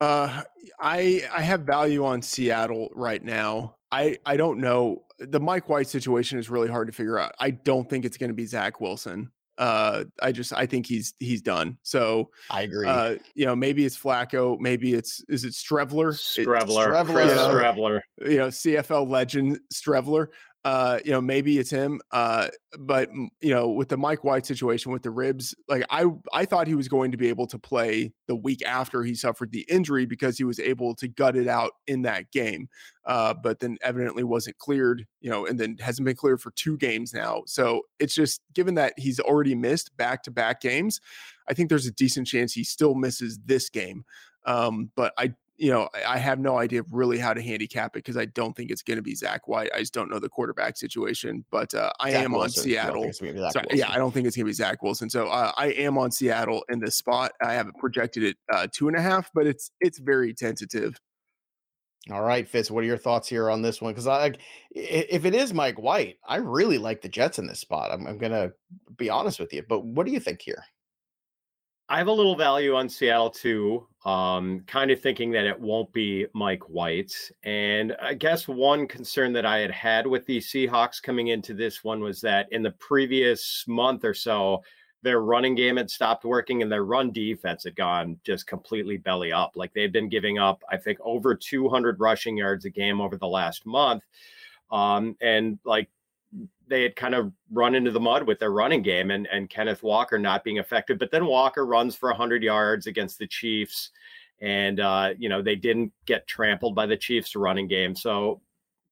uh i i have value on seattle right now I I don't know. The Mike White situation is really hard to figure out. I don't think it's going to be Zach Wilson. Uh, I just I think he's he's done. So I agree. Uh, you know, maybe it's Flacco. Maybe it's is it Strevler? Streveler. Strevler, You know, Streveler. You know, CFL legend Streveler uh, you know, maybe it's him. Uh, but you know, with the Mike White situation with the ribs, like I, I thought he was going to be able to play the week after he suffered the injury because he was able to gut it out in that game. Uh, but then evidently wasn't cleared, you know, and then hasn't been cleared for two games now. So it's just given that he's already missed back to back games, I think there's a decent chance he still misses this game. Um, but I you know, I have no idea really how to handicap it because I don't think it's going to be Zach White. I just don't know the quarterback situation, but uh, I Zach am Wilson. on Seattle. Sorry, yeah, I don't think it's going to be Zach Wilson. So uh, I am on Seattle in this spot. I have it projected it uh, two and a half, but it's it's very tentative. All right, Fitz, what are your thoughts here on this one? Because I, if it is Mike White, I really like the Jets in this spot. I'm, I'm going to be honest with you, but what do you think here? I have a little value on Seattle too. Um, kind of thinking that it won't be Mike White. And I guess one concern that I had had with the Seahawks coming into this one was that in the previous month or so, their running game had stopped working and their run defense had gone just completely belly up. Like they've been giving up, I think, over 200 rushing yards a game over the last month. Um, and like they had kind of run into the mud with their running game and, and Kenneth Walker not being effective. But then Walker runs for 100 yards against the Chiefs. And, uh, you know, they didn't get trampled by the Chiefs running game. So,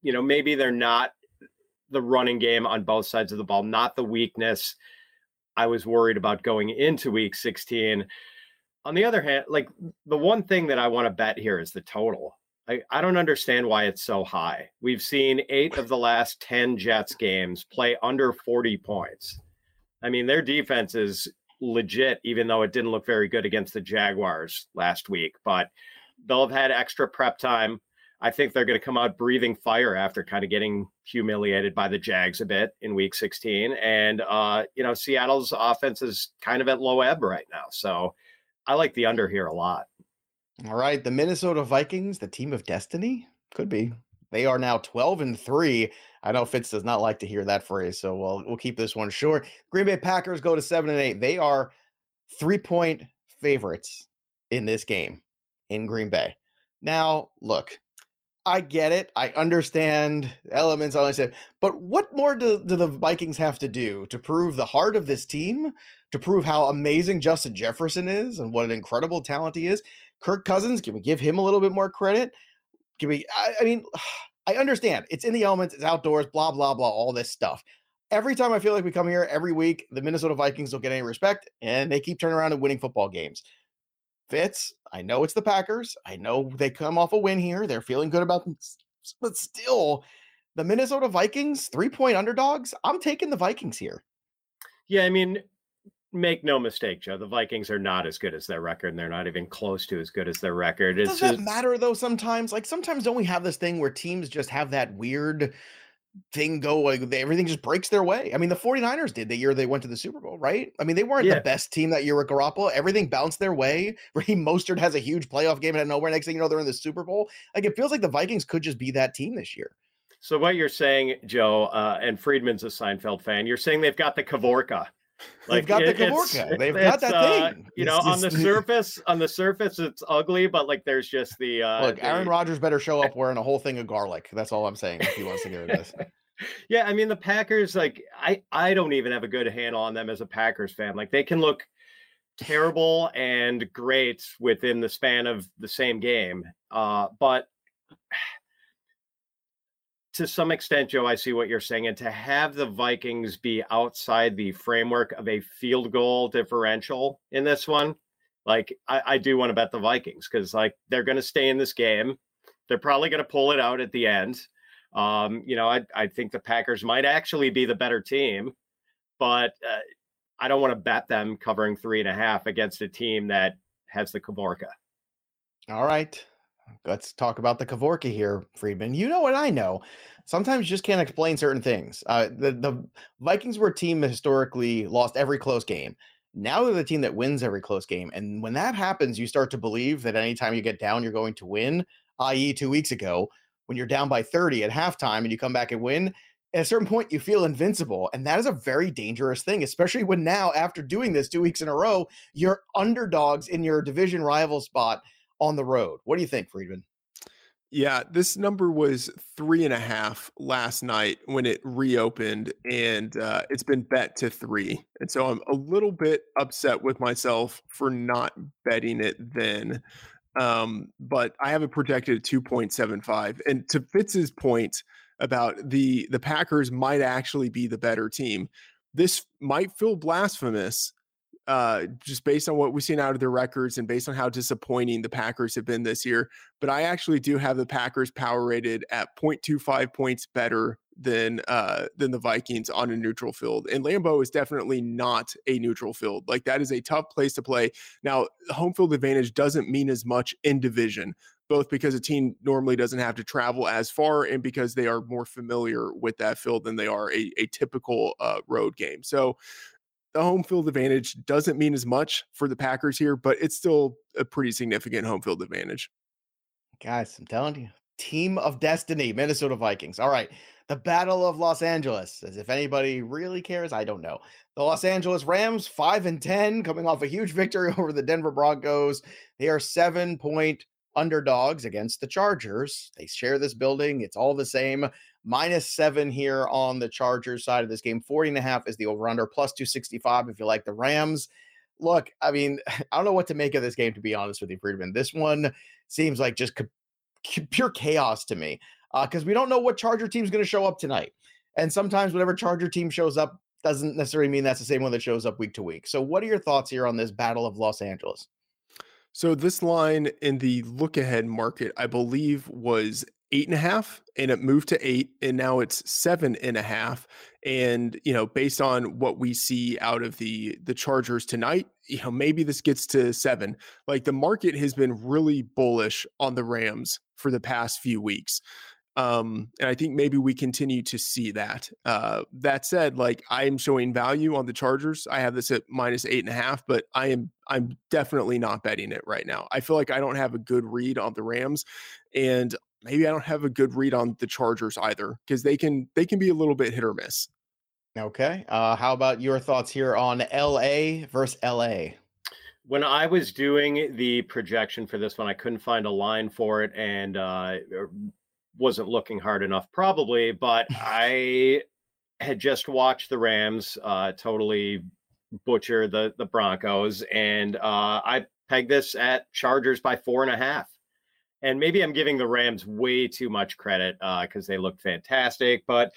you know, maybe they're not the running game on both sides of the ball, not the weakness I was worried about going into week 16. On the other hand, like the one thing that I want to bet here is the total. I, I don't understand why it's so high. We've seen eight of the last 10 Jets games play under 40 points. I mean, their defense is legit, even though it didn't look very good against the Jaguars last week. But they'll have had extra prep time. I think they're going to come out breathing fire after kind of getting humiliated by the Jags a bit in week 16. And, uh, you know, Seattle's offense is kind of at low ebb right now. So I like the under here a lot. All right. The Minnesota Vikings, the team of destiny, could be. They are now 12 and 3. I know Fitz does not like to hear that phrase, so we'll we'll keep this one short. Green Bay Packers go to 7 and 8. They are 3-point favorites in this game in Green Bay. Now, look, I get it. I understand elements. I said, but what more do, do the Vikings have to do to prove the heart of this team? To prove how amazing Justin Jefferson is and what an incredible talent he is? Kirk Cousins, can we give him a little bit more credit? Can we? I, I mean, I understand it's in the elements, it's outdoors, blah blah blah, all this stuff. Every time I feel like we come here every week, the Minnesota Vikings don't get any respect, and they keep turning around and winning football games. Fitz, I know it's the Packers. I know they come off a win here. They're feeling good about them, but still, the Minnesota Vikings, three point underdogs. I'm taking the Vikings here. Yeah, I mean, make no mistake, Joe. The Vikings are not as good as their record, and they're not even close to as good as their record. It's Does that just, matter though? Sometimes, like sometimes, don't we have this thing where teams just have that weird thing go like everything just breaks their way. I mean, the 49ers did the year they went to the Super Bowl, right? I mean, they weren't yeah. the best team that year with Garoppolo. Everything bounced their way. Raheem Mostert has a huge playoff game and nowhere. Next thing you know, they're in the Super Bowl. Like it feels like the Vikings could just be that team this year. So what you're saying, Joe, uh, and Freedman's a Seinfeld fan. You're saying they've got the Kavorka. Like, They've got it, the Kavorka. They've got that uh, thing. You know, on the surface, on the surface, it's ugly, but like there's just the uh look. Aaron the... Rodgers better show up wearing a whole thing of garlic. That's all I'm saying. If he wants to get this. yeah, I mean the Packers, like I I don't even have a good handle on them as a Packers fan. Like they can look terrible and great within the span of the same game. Uh, but to some extent, Joe, I see what you're saying. And to have the Vikings be outside the framework of a field goal differential in this one, like I, I do want to bet the Vikings because like they're going to stay in this game. They're probably going to pull it out at the end. Um, you know, I, I think the Packers might actually be the better team, but uh, I don't want to bet them covering three and a half against a team that has the Kavorka. All right. Let's talk about the Kavorka here, Freedman. You know what I know. Sometimes you just can't explain certain things. Uh, the, the Vikings were a team that historically lost every close game. Now they're the team that wins every close game. And when that happens, you start to believe that anytime you get down, you're going to win, i.e., two weeks ago, when you're down by 30 at halftime and you come back and win, at a certain point you feel invincible and that is a very dangerous thing especially when now after doing this two weeks in a row you're underdogs in your division rival spot on the road what do you think freedman yeah this number was three and a half last night when it reopened and uh, it's been bet to three and so i'm a little bit upset with myself for not betting it then um, but I have it projected at 2.75. And to Fitz's point about the the Packers might actually be the better team, this might feel blasphemous uh, just based on what we've seen out of their records and based on how disappointing the Packers have been this year. But I actually do have the Packers power rated at 0.25 points better than uh, than the Vikings on a neutral field. And Lambeau is definitely not a neutral field. Like that is a tough place to play. Now, home field advantage doesn't mean as much in division. Both because a team normally doesn't have to travel as far and because they are more familiar with that field than they are a, a typical uh, road game. So the home field advantage doesn't mean as much for the Packers here, but it's still a pretty significant home field advantage. Guys, I'm telling you, team of destiny, Minnesota Vikings. All right. The Battle of Los Angeles. As if anybody really cares, I don't know. The Los Angeles Rams, 5 and 10, coming off a huge victory over the Denver Broncos. They are seven point underdogs against the Chargers. They share this building. It's all the same minus seven here on the Chargers side of this game. 40 and a half is the over under, plus 265 if you like the Rams. Look, I mean, I don't know what to make of this game, to be honest with you, Freedman. This one seems like just pure chaos to me because uh, we don't know what Charger team is going to show up tonight. And sometimes whatever Charger team shows up doesn't necessarily mean that's the same one that shows up week to week. So, what are your thoughts here on this Battle of Los Angeles? So this line in the look ahead market, I believe, was eight and a half, and it moved to eight, and now it's seven and a half. And you know, based on what we see out of the the Chargers tonight, you know, maybe this gets to seven. Like the market has been really bullish on the Rams for the past few weeks. Um, and I think maybe we continue to see that. Uh, that said, like I am showing value on the Chargers. I have this at minus eight and a half, but I am I'm definitely not betting it right now. I feel like I don't have a good read on the Rams, and maybe I don't have a good read on the Chargers either because they can they can be a little bit hit or miss. Okay. Uh, how about your thoughts here on LA versus LA? when I was doing the projection for this one, I couldn't find a line for it, and uh, wasn't looking hard enough, probably. But I had just watched the Rams uh, totally butcher the the Broncos, and uh, I pegged this at Chargers by four and a half. And maybe I'm giving the Rams way too much credit because uh, they looked fantastic, but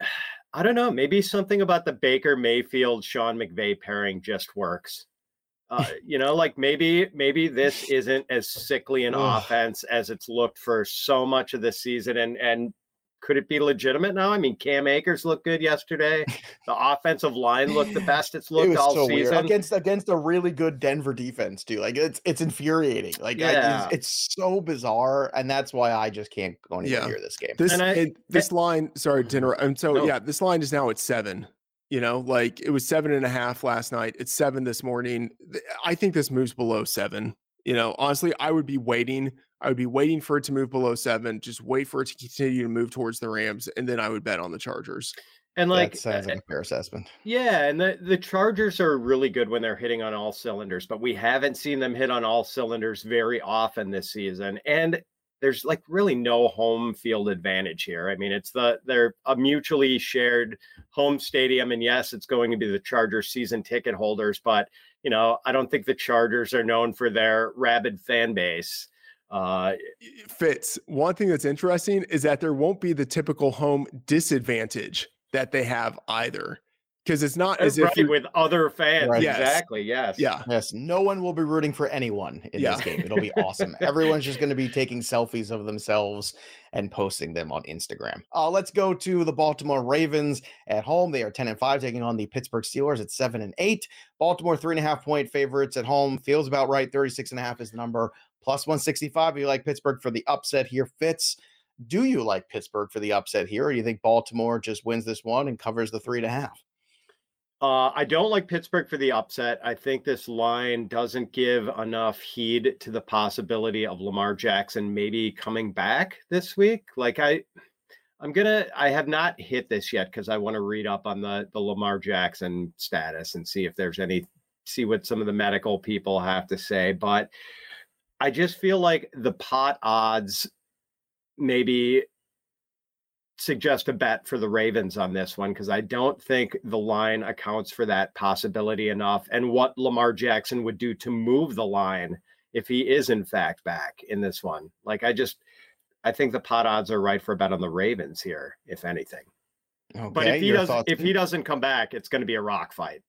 I don't know. Maybe something about the Baker Mayfield Sean McVay pairing just works. Uh, you know, like maybe maybe this isn't as sickly an offense as it's looked for so much of the season, and and could it be legitimate now? I mean, Cam Akers looked good yesterday. The offensive line looked the best it's looked it all so season weird. against against a really good Denver defense too. Like it's it's infuriating. Like yeah. I, it's, it's, so bizarre, and that's why I just can't go anywhere yeah. near this game. This I, it, this line, sorry, dinner. And so no. yeah, this line is now at seven. You know, like it was seven and a half last night. It's seven this morning. I think this moves below seven. You know, honestly, I would be waiting. I would be waiting for it to move below seven. Just wait for it to continue to move towards the Rams, and then I would bet on the Chargers. And like that sounds like a fair assessment. Yeah, and the the Chargers are really good when they're hitting on all cylinders, but we haven't seen them hit on all cylinders very often this season. And there's like really no home field advantage here. I mean, it's the they're a mutually shared home stadium, and yes, it's going to be the Chargers season ticket holders, but you know, I don't think the Chargers are known for their rabid fan base. Uh, Fitz, one thing that's interesting is that there won't be the typical home disadvantage that they have either because it's not as right, if with other fans. Right. Yes. Exactly. Yes. Yeah. Yes. No one will be rooting for anyone in yeah. this game. It'll be awesome. Everyone's just going to be taking selfies of themselves and posting them on Instagram. Uh, let's go to the Baltimore Ravens at home. They are 10 and 5, taking on the Pittsburgh Steelers at 7 and 8. Baltimore, three and a half point favorites at home. Feels about right. 36 and a half is the number. Plus 165. You like Pittsburgh for the upset here. Fitz. Do you like Pittsburgh for the upset here? Or do you think Baltimore just wins this one and covers the three and a half? Uh, I don't like Pittsburgh for the upset. I think this line doesn't give enough heed to the possibility of Lamar Jackson maybe coming back this week. Like I, I'm gonna. I have not hit this yet because I want to read up on the the Lamar Jackson status and see if there's any, see what some of the medical people have to say. But I just feel like the pot odds maybe suggest a bet for the Ravens on this one because I don't think the line accounts for that possibility enough and what Lamar Jackson would do to move the line if he is in fact back in this one. Like I just I think the pot odds are right for a bet on the Ravens here, if anything. Okay, but if he doesn't if he doesn't come back, it's going to be a rock fight.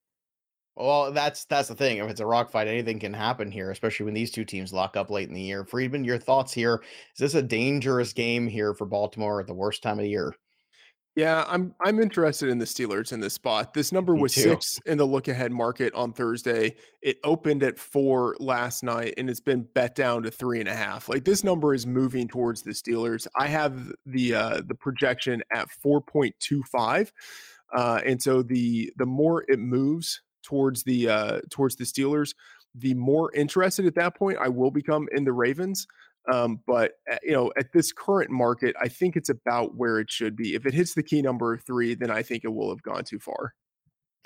Well, that's that's the thing. If it's a rock fight, anything can happen here, especially when these two teams lock up late in the year. Freedman, your thoughts here? Is this a dangerous game here for Baltimore at the worst time of the year? Yeah, I'm I'm interested in the Steelers in this spot. This number was six in the look ahead market on Thursday. It opened at four last night and it's been bet down to three and a half. Like this number is moving towards the Steelers. I have the uh the projection at 4.25. Uh, and so the the more it moves towards the uh, towards the Steelers, the more interested at that point I will become in the Ravens. Um, but uh, you know, at this current market, I think it's about where it should be. If it hits the key number of three, then I think it will have gone too far.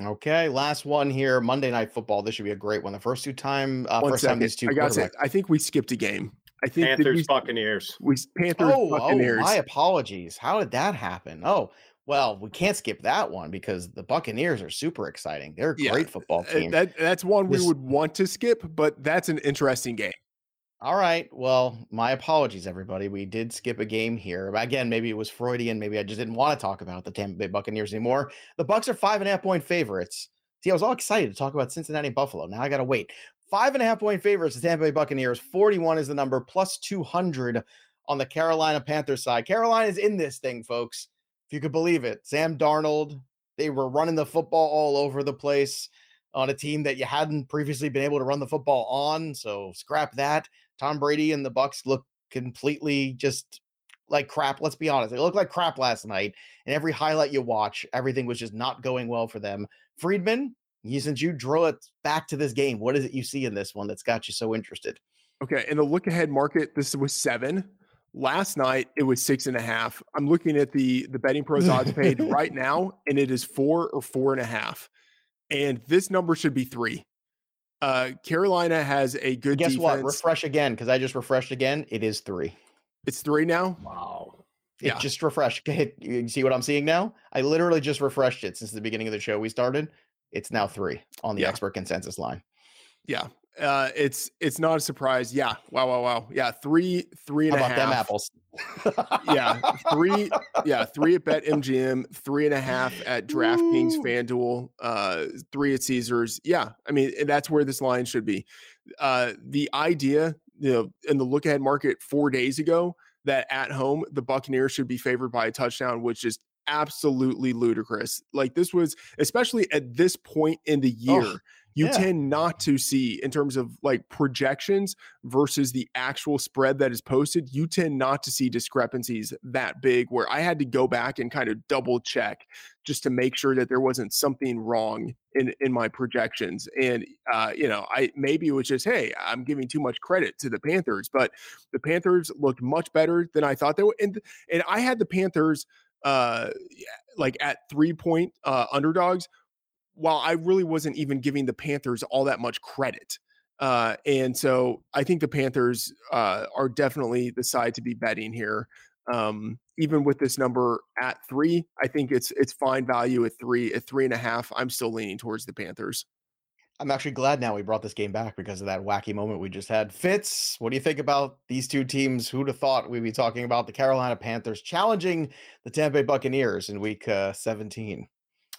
Okay, last one here. Monday Night Football. This should be a great one. The first two time, uh, first second. time these two. I got it. I think we skipped a game. I think Panthers we, Buccaneers. We Panthers oh, Buccaneers. Oh, my apologies. How did that happen? Oh, well, we can't skip that one because the Buccaneers are super exciting. They're a yeah, great football eh, eh, team. That, that's one we would want to skip, but that's an interesting game. All right. Well, my apologies, everybody. We did skip a game here. Again, maybe it was Freudian. Maybe I just didn't want to talk about the Tampa Bay Buccaneers anymore. The Bucs are five and a half point favorites. See, I was all excited to talk about Cincinnati Buffalo. Now I got to wait. Five and a half point favorites. The Tampa Bay Buccaneers. Forty-one is the number. Plus two hundred on the Carolina Panthers side. Carolina is in this thing, folks. If you could believe it. Sam Darnold. They were running the football all over the place on a team that you hadn't previously been able to run the football on. So scrap that. Tom Brady and the Bucs look completely just like crap. Let's be honest. They looked like crap last night. And every highlight you watch, everything was just not going well for them. Freedman, you, since you drew it back to this game, what is it you see in this one that's got you so interested? Okay. In the look ahead market, this was seven. Last night it was six and a half. I'm looking at the the betting pros odds paid right now, and it is four or four and a half. And this number should be three. Uh, Carolina has a good. Guess defense. what? Refresh again because I just refreshed again. It is three. It's three now. Wow. It yeah. just refreshed. You see what I'm seeing now? I literally just refreshed it since the beginning of the show we started. It's now three on the yeah. expert consensus line. Yeah. Uh, it's it's not a surprise. Yeah. Wow. Wow. Wow. Yeah. Three, three and How a half. them apples? yeah. Three. Yeah. Three at Bet MGM. Three and a half at DraftKings, FanDuel. Uh, three at Caesars. Yeah. I mean, that's where this line should be. Uh, the idea, you know, in the look ahead market four days ago that at home the Buccaneers should be favored by a touchdown, which is absolutely ludicrous. Like this was, especially at this point in the year. Oh you yeah. tend not to see in terms of like projections versus the actual spread that is posted you tend not to see discrepancies that big where i had to go back and kind of double check just to make sure that there wasn't something wrong in in my projections and uh you know i maybe it was just hey i'm giving too much credit to the panthers but the panthers looked much better than i thought they would and and i had the panthers uh like at three point uh underdogs while I really wasn't even giving the Panthers all that much credit. Uh, and so I think the Panthers uh, are definitely the side to be betting here. Um, even with this number at three, I think it's it's fine value at three. At three and a half, I'm still leaning towards the Panthers. I'm actually glad now we brought this game back because of that wacky moment we just had. Fitz, what do you think about these two teams? Who'd have thought we'd be talking about the Carolina Panthers challenging the Tampa Bay Buccaneers in week uh, 17?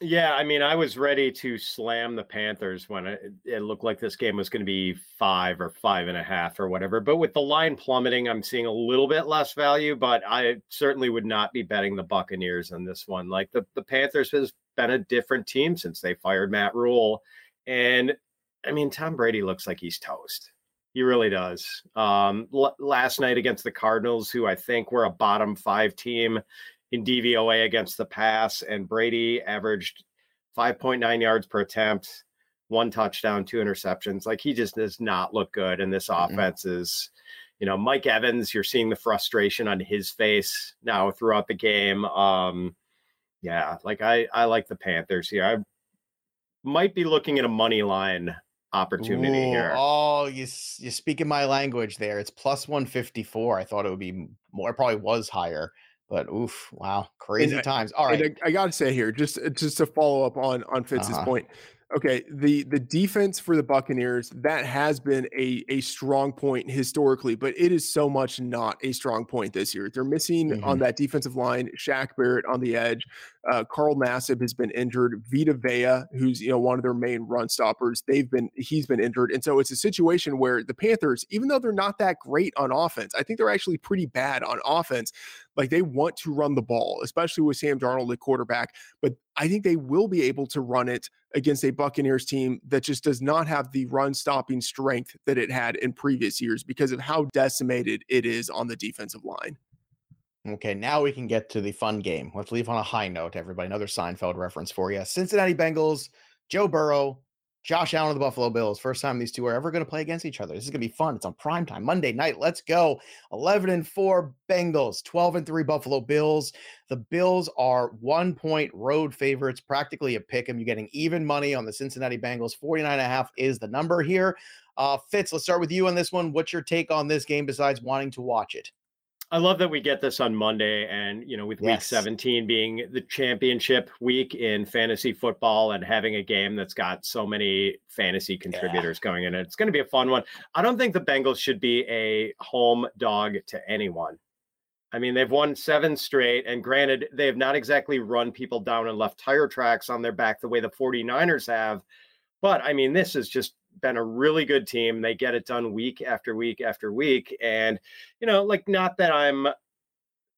Yeah, I mean, I was ready to slam the Panthers when it, it looked like this game was going to be five or five and a half or whatever. But with the line plummeting, I'm seeing a little bit less value. But I certainly would not be betting the Buccaneers on this one. Like the, the Panthers has been a different team since they fired Matt Rhule, And I mean, Tom Brady looks like he's toast. He really does. Um, l- last night against the Cardinals, who I think were a bottom five team in DVOA against the pass, and Brady averaged 5.9 yards per attempt, one touchdown, two interceptions. Like he just does not look good. And this mm-hmm. offense is, you know, Mike Evans, you're seeing the frustration on his face now throughout the game. Um, yeah, like I, I like the Panthers here. I might be looking at a money line opportunity Ooh, here. Oh, you you speaking my language there. It's plus 154. I thought it would be more, it probably was higher. But oof, wow, crazy and times. All right, I, I got to say here, just uh, just to follow up on on Fitz's uh-huh. point, okay, the the defense for the Buccaneers that has been a a strong point historically, but it is so much not a strong point this year. They're missing mm-hmm. on that defensive line, Shaq Barrett on the edge. Uh, Carl Nassib has been injured. Vita Vea, who's you know one of their main run stoppers, they've been he's been injured, and so it's a situation where the Panthers, even though they're not that great on offense, I think they're actually pretty bad on offense. Like they want to run the ball, especially with Sam Darnold at quarterback. But I think they will be able to run it against a Buccaneers team that just does not have the run stopping strength that it had in previous years because of how decimated it is on the defensive line. Okay, now we can get to the fun game. Let's leave on a high note, everybody. Another Seinfeld reference for you. Cincinnati Bengals, Joe Burrow, Josh Allen of the Buffalo Bills. First time these two are ever going to play against each other. This is going to be fun. It's on prime time Monday night. Let's go. 11 and 4 Bengals, 12 and 3 Buffalo Bills. The Bills are one point road favorites, practically a pick 'em. You're getting even money on the Cincinnati Bengals. 49 and a half is the number here. Uh, Fitz, let's start with you on this one. What's your take on this game besides wanting to watch it? I love that we get this on Monday, and you know, with week 17 being the championship week in fantasy football, and having a game that's got so many fantasy contributors yeah. going in it's going to be a fun one. I don't think the Bengals should be a home dog to anyone. I mean, they've won seven straight, and granted, they have not exactly run people down and left tire tracks on their back the way the 49ers have. But I mean, this is just been a really good team. They get it done week after week after week. And, you know, like, not that I'm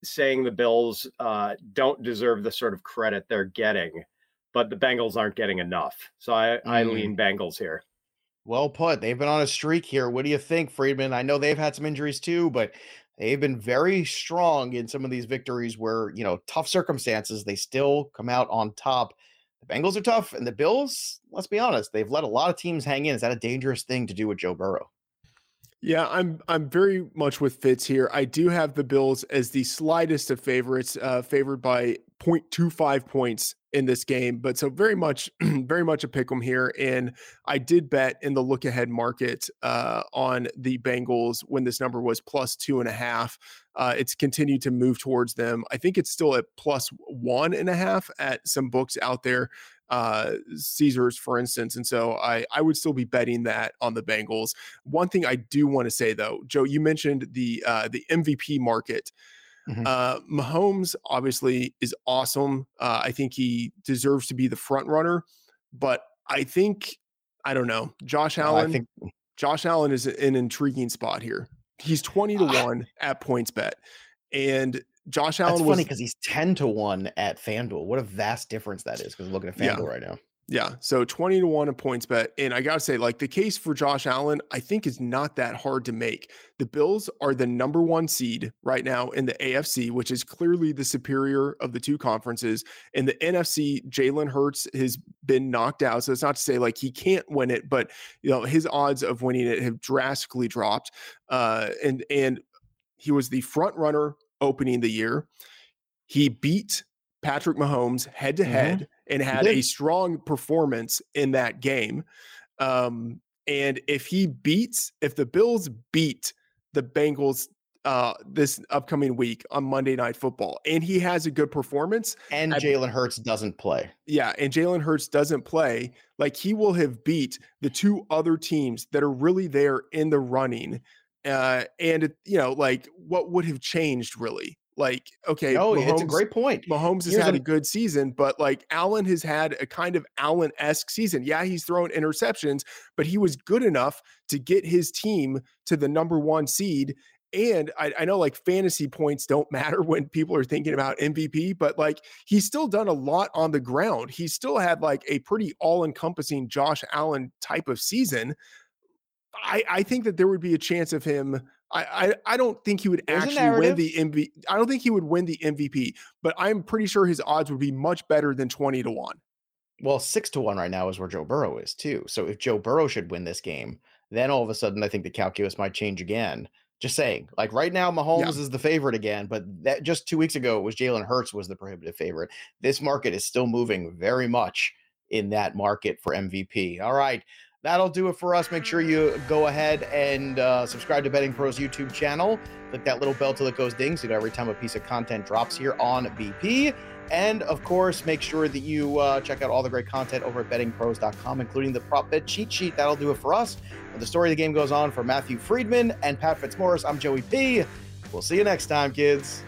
saying the Bills uh, don't deserve the sort of credit they're getting, but the Bengals aren't getting enough. So I, mm. I lean Bengals here. Well put. They've been on a streak here. What do you think, Freedman? I know they've had some injuries too, but they've been very strong in some of these victories where, you know, tough circumstances, they still come out on top. The Bengals are tough, and the Bills, let's be honest, they've let a lot of teams hang in. Is that a dangerous thing to do with Joe Burrow? Yeah, I'm I'm very much with Fitz here. I do have the Bills as the slightest of favorites, uh, favored by 0.25 points in this game, but so very much, very much a pick 'em here. And I did bet in the look ahead market uh, on the Bengals when this number was plus two and a half. Uh, it's continued to move towards them. I think it's still at plus one and a half at some books out there, uh, Caesars, for instance. And so I, I would still be betting that on the Bengals. One thing I do want to say though, Joe, you mentioned the uh, the MVP market. Mm-hmm. Uh, Mahomes obviously is awesome. Uh, I think he deserves to be the front runner, but I think I don't know. Josh Allen. I think Josh Allen is an intriguing spot here. He's twenty to ah. one at points bet, and Josh Allen. That's was, funny because he's ten to one at FanDuel. What a vast difference that is. Because looking at FanDuel yeah. right now. Yeah. So 20 to 1 a points bet. And I got to say, like the case for Josh Allen, I think is not that hard to make. The Bills are the number one seed right now in the AFC, which is clearly the superior of the two conferences. In the NFC, Jalen Hurts has been knocked out. So it's not to say like he can't win it, but you know, his odds of winning it have drastically dropped. Uh, and and he was the front runner opening the year. He beat Patrick Mahomes head to head and had a strong performance in that game. Um, and if he beats, if the Bills beat the Bengals uh, this upcoming week on Monday Night Football, and he has a good performance, and Jalen Hurts doesn't play, yeah, and Jalen Hurts doesn't play, like he will have beat the two other teams that are really there in the running. Uh, and you know, like what would have changed really? Like, okay, oh, it's a great point. Mahomes has Here's had a, a good season, but like Allen has had a kind of Allen esque season. Yeah, he's thrown interceptions, but he was good enough to get his team to the number one seed. And I, I know like fantasy points don't matter when people are thinking about MVP, but like he's still done a lot on the ground. He's still had like a pretty all encompassing Josh Allen type of season. I, I think that there would be a chance of him I, I, I don't think he would There's actually win the MVP. I don't think he would win the MVP, but I'm pretty sure his odds would be much better than 20 to 1. Well, 6 to 1 right now is where Joe Burrow is too. So if Joe Burrow should win this game, then all of a sudden I think the calculus might change again. Just saying, like right now, Mahomes yeah. is the favorite again, but that just two weeks ago it was Jalen Hurts was the prohibitive favorite. This market is still moving very much in that market for MVP. All right that'll do it for us. Make sure you go ahead and uh, subscribe to Betting Pros YouTube channel. Click that little bell till it goes ding so you know every time a piece of content drops here on BP. And of course, make sure that you uh, check out all the great content over at bettingpros.com, including the prop bet cheat sheet. That'll do it for us. The story of the game goes on for Matthew Freedman and Pat Fitzmaurice, I'm Joey P. We'll see you next time, kids.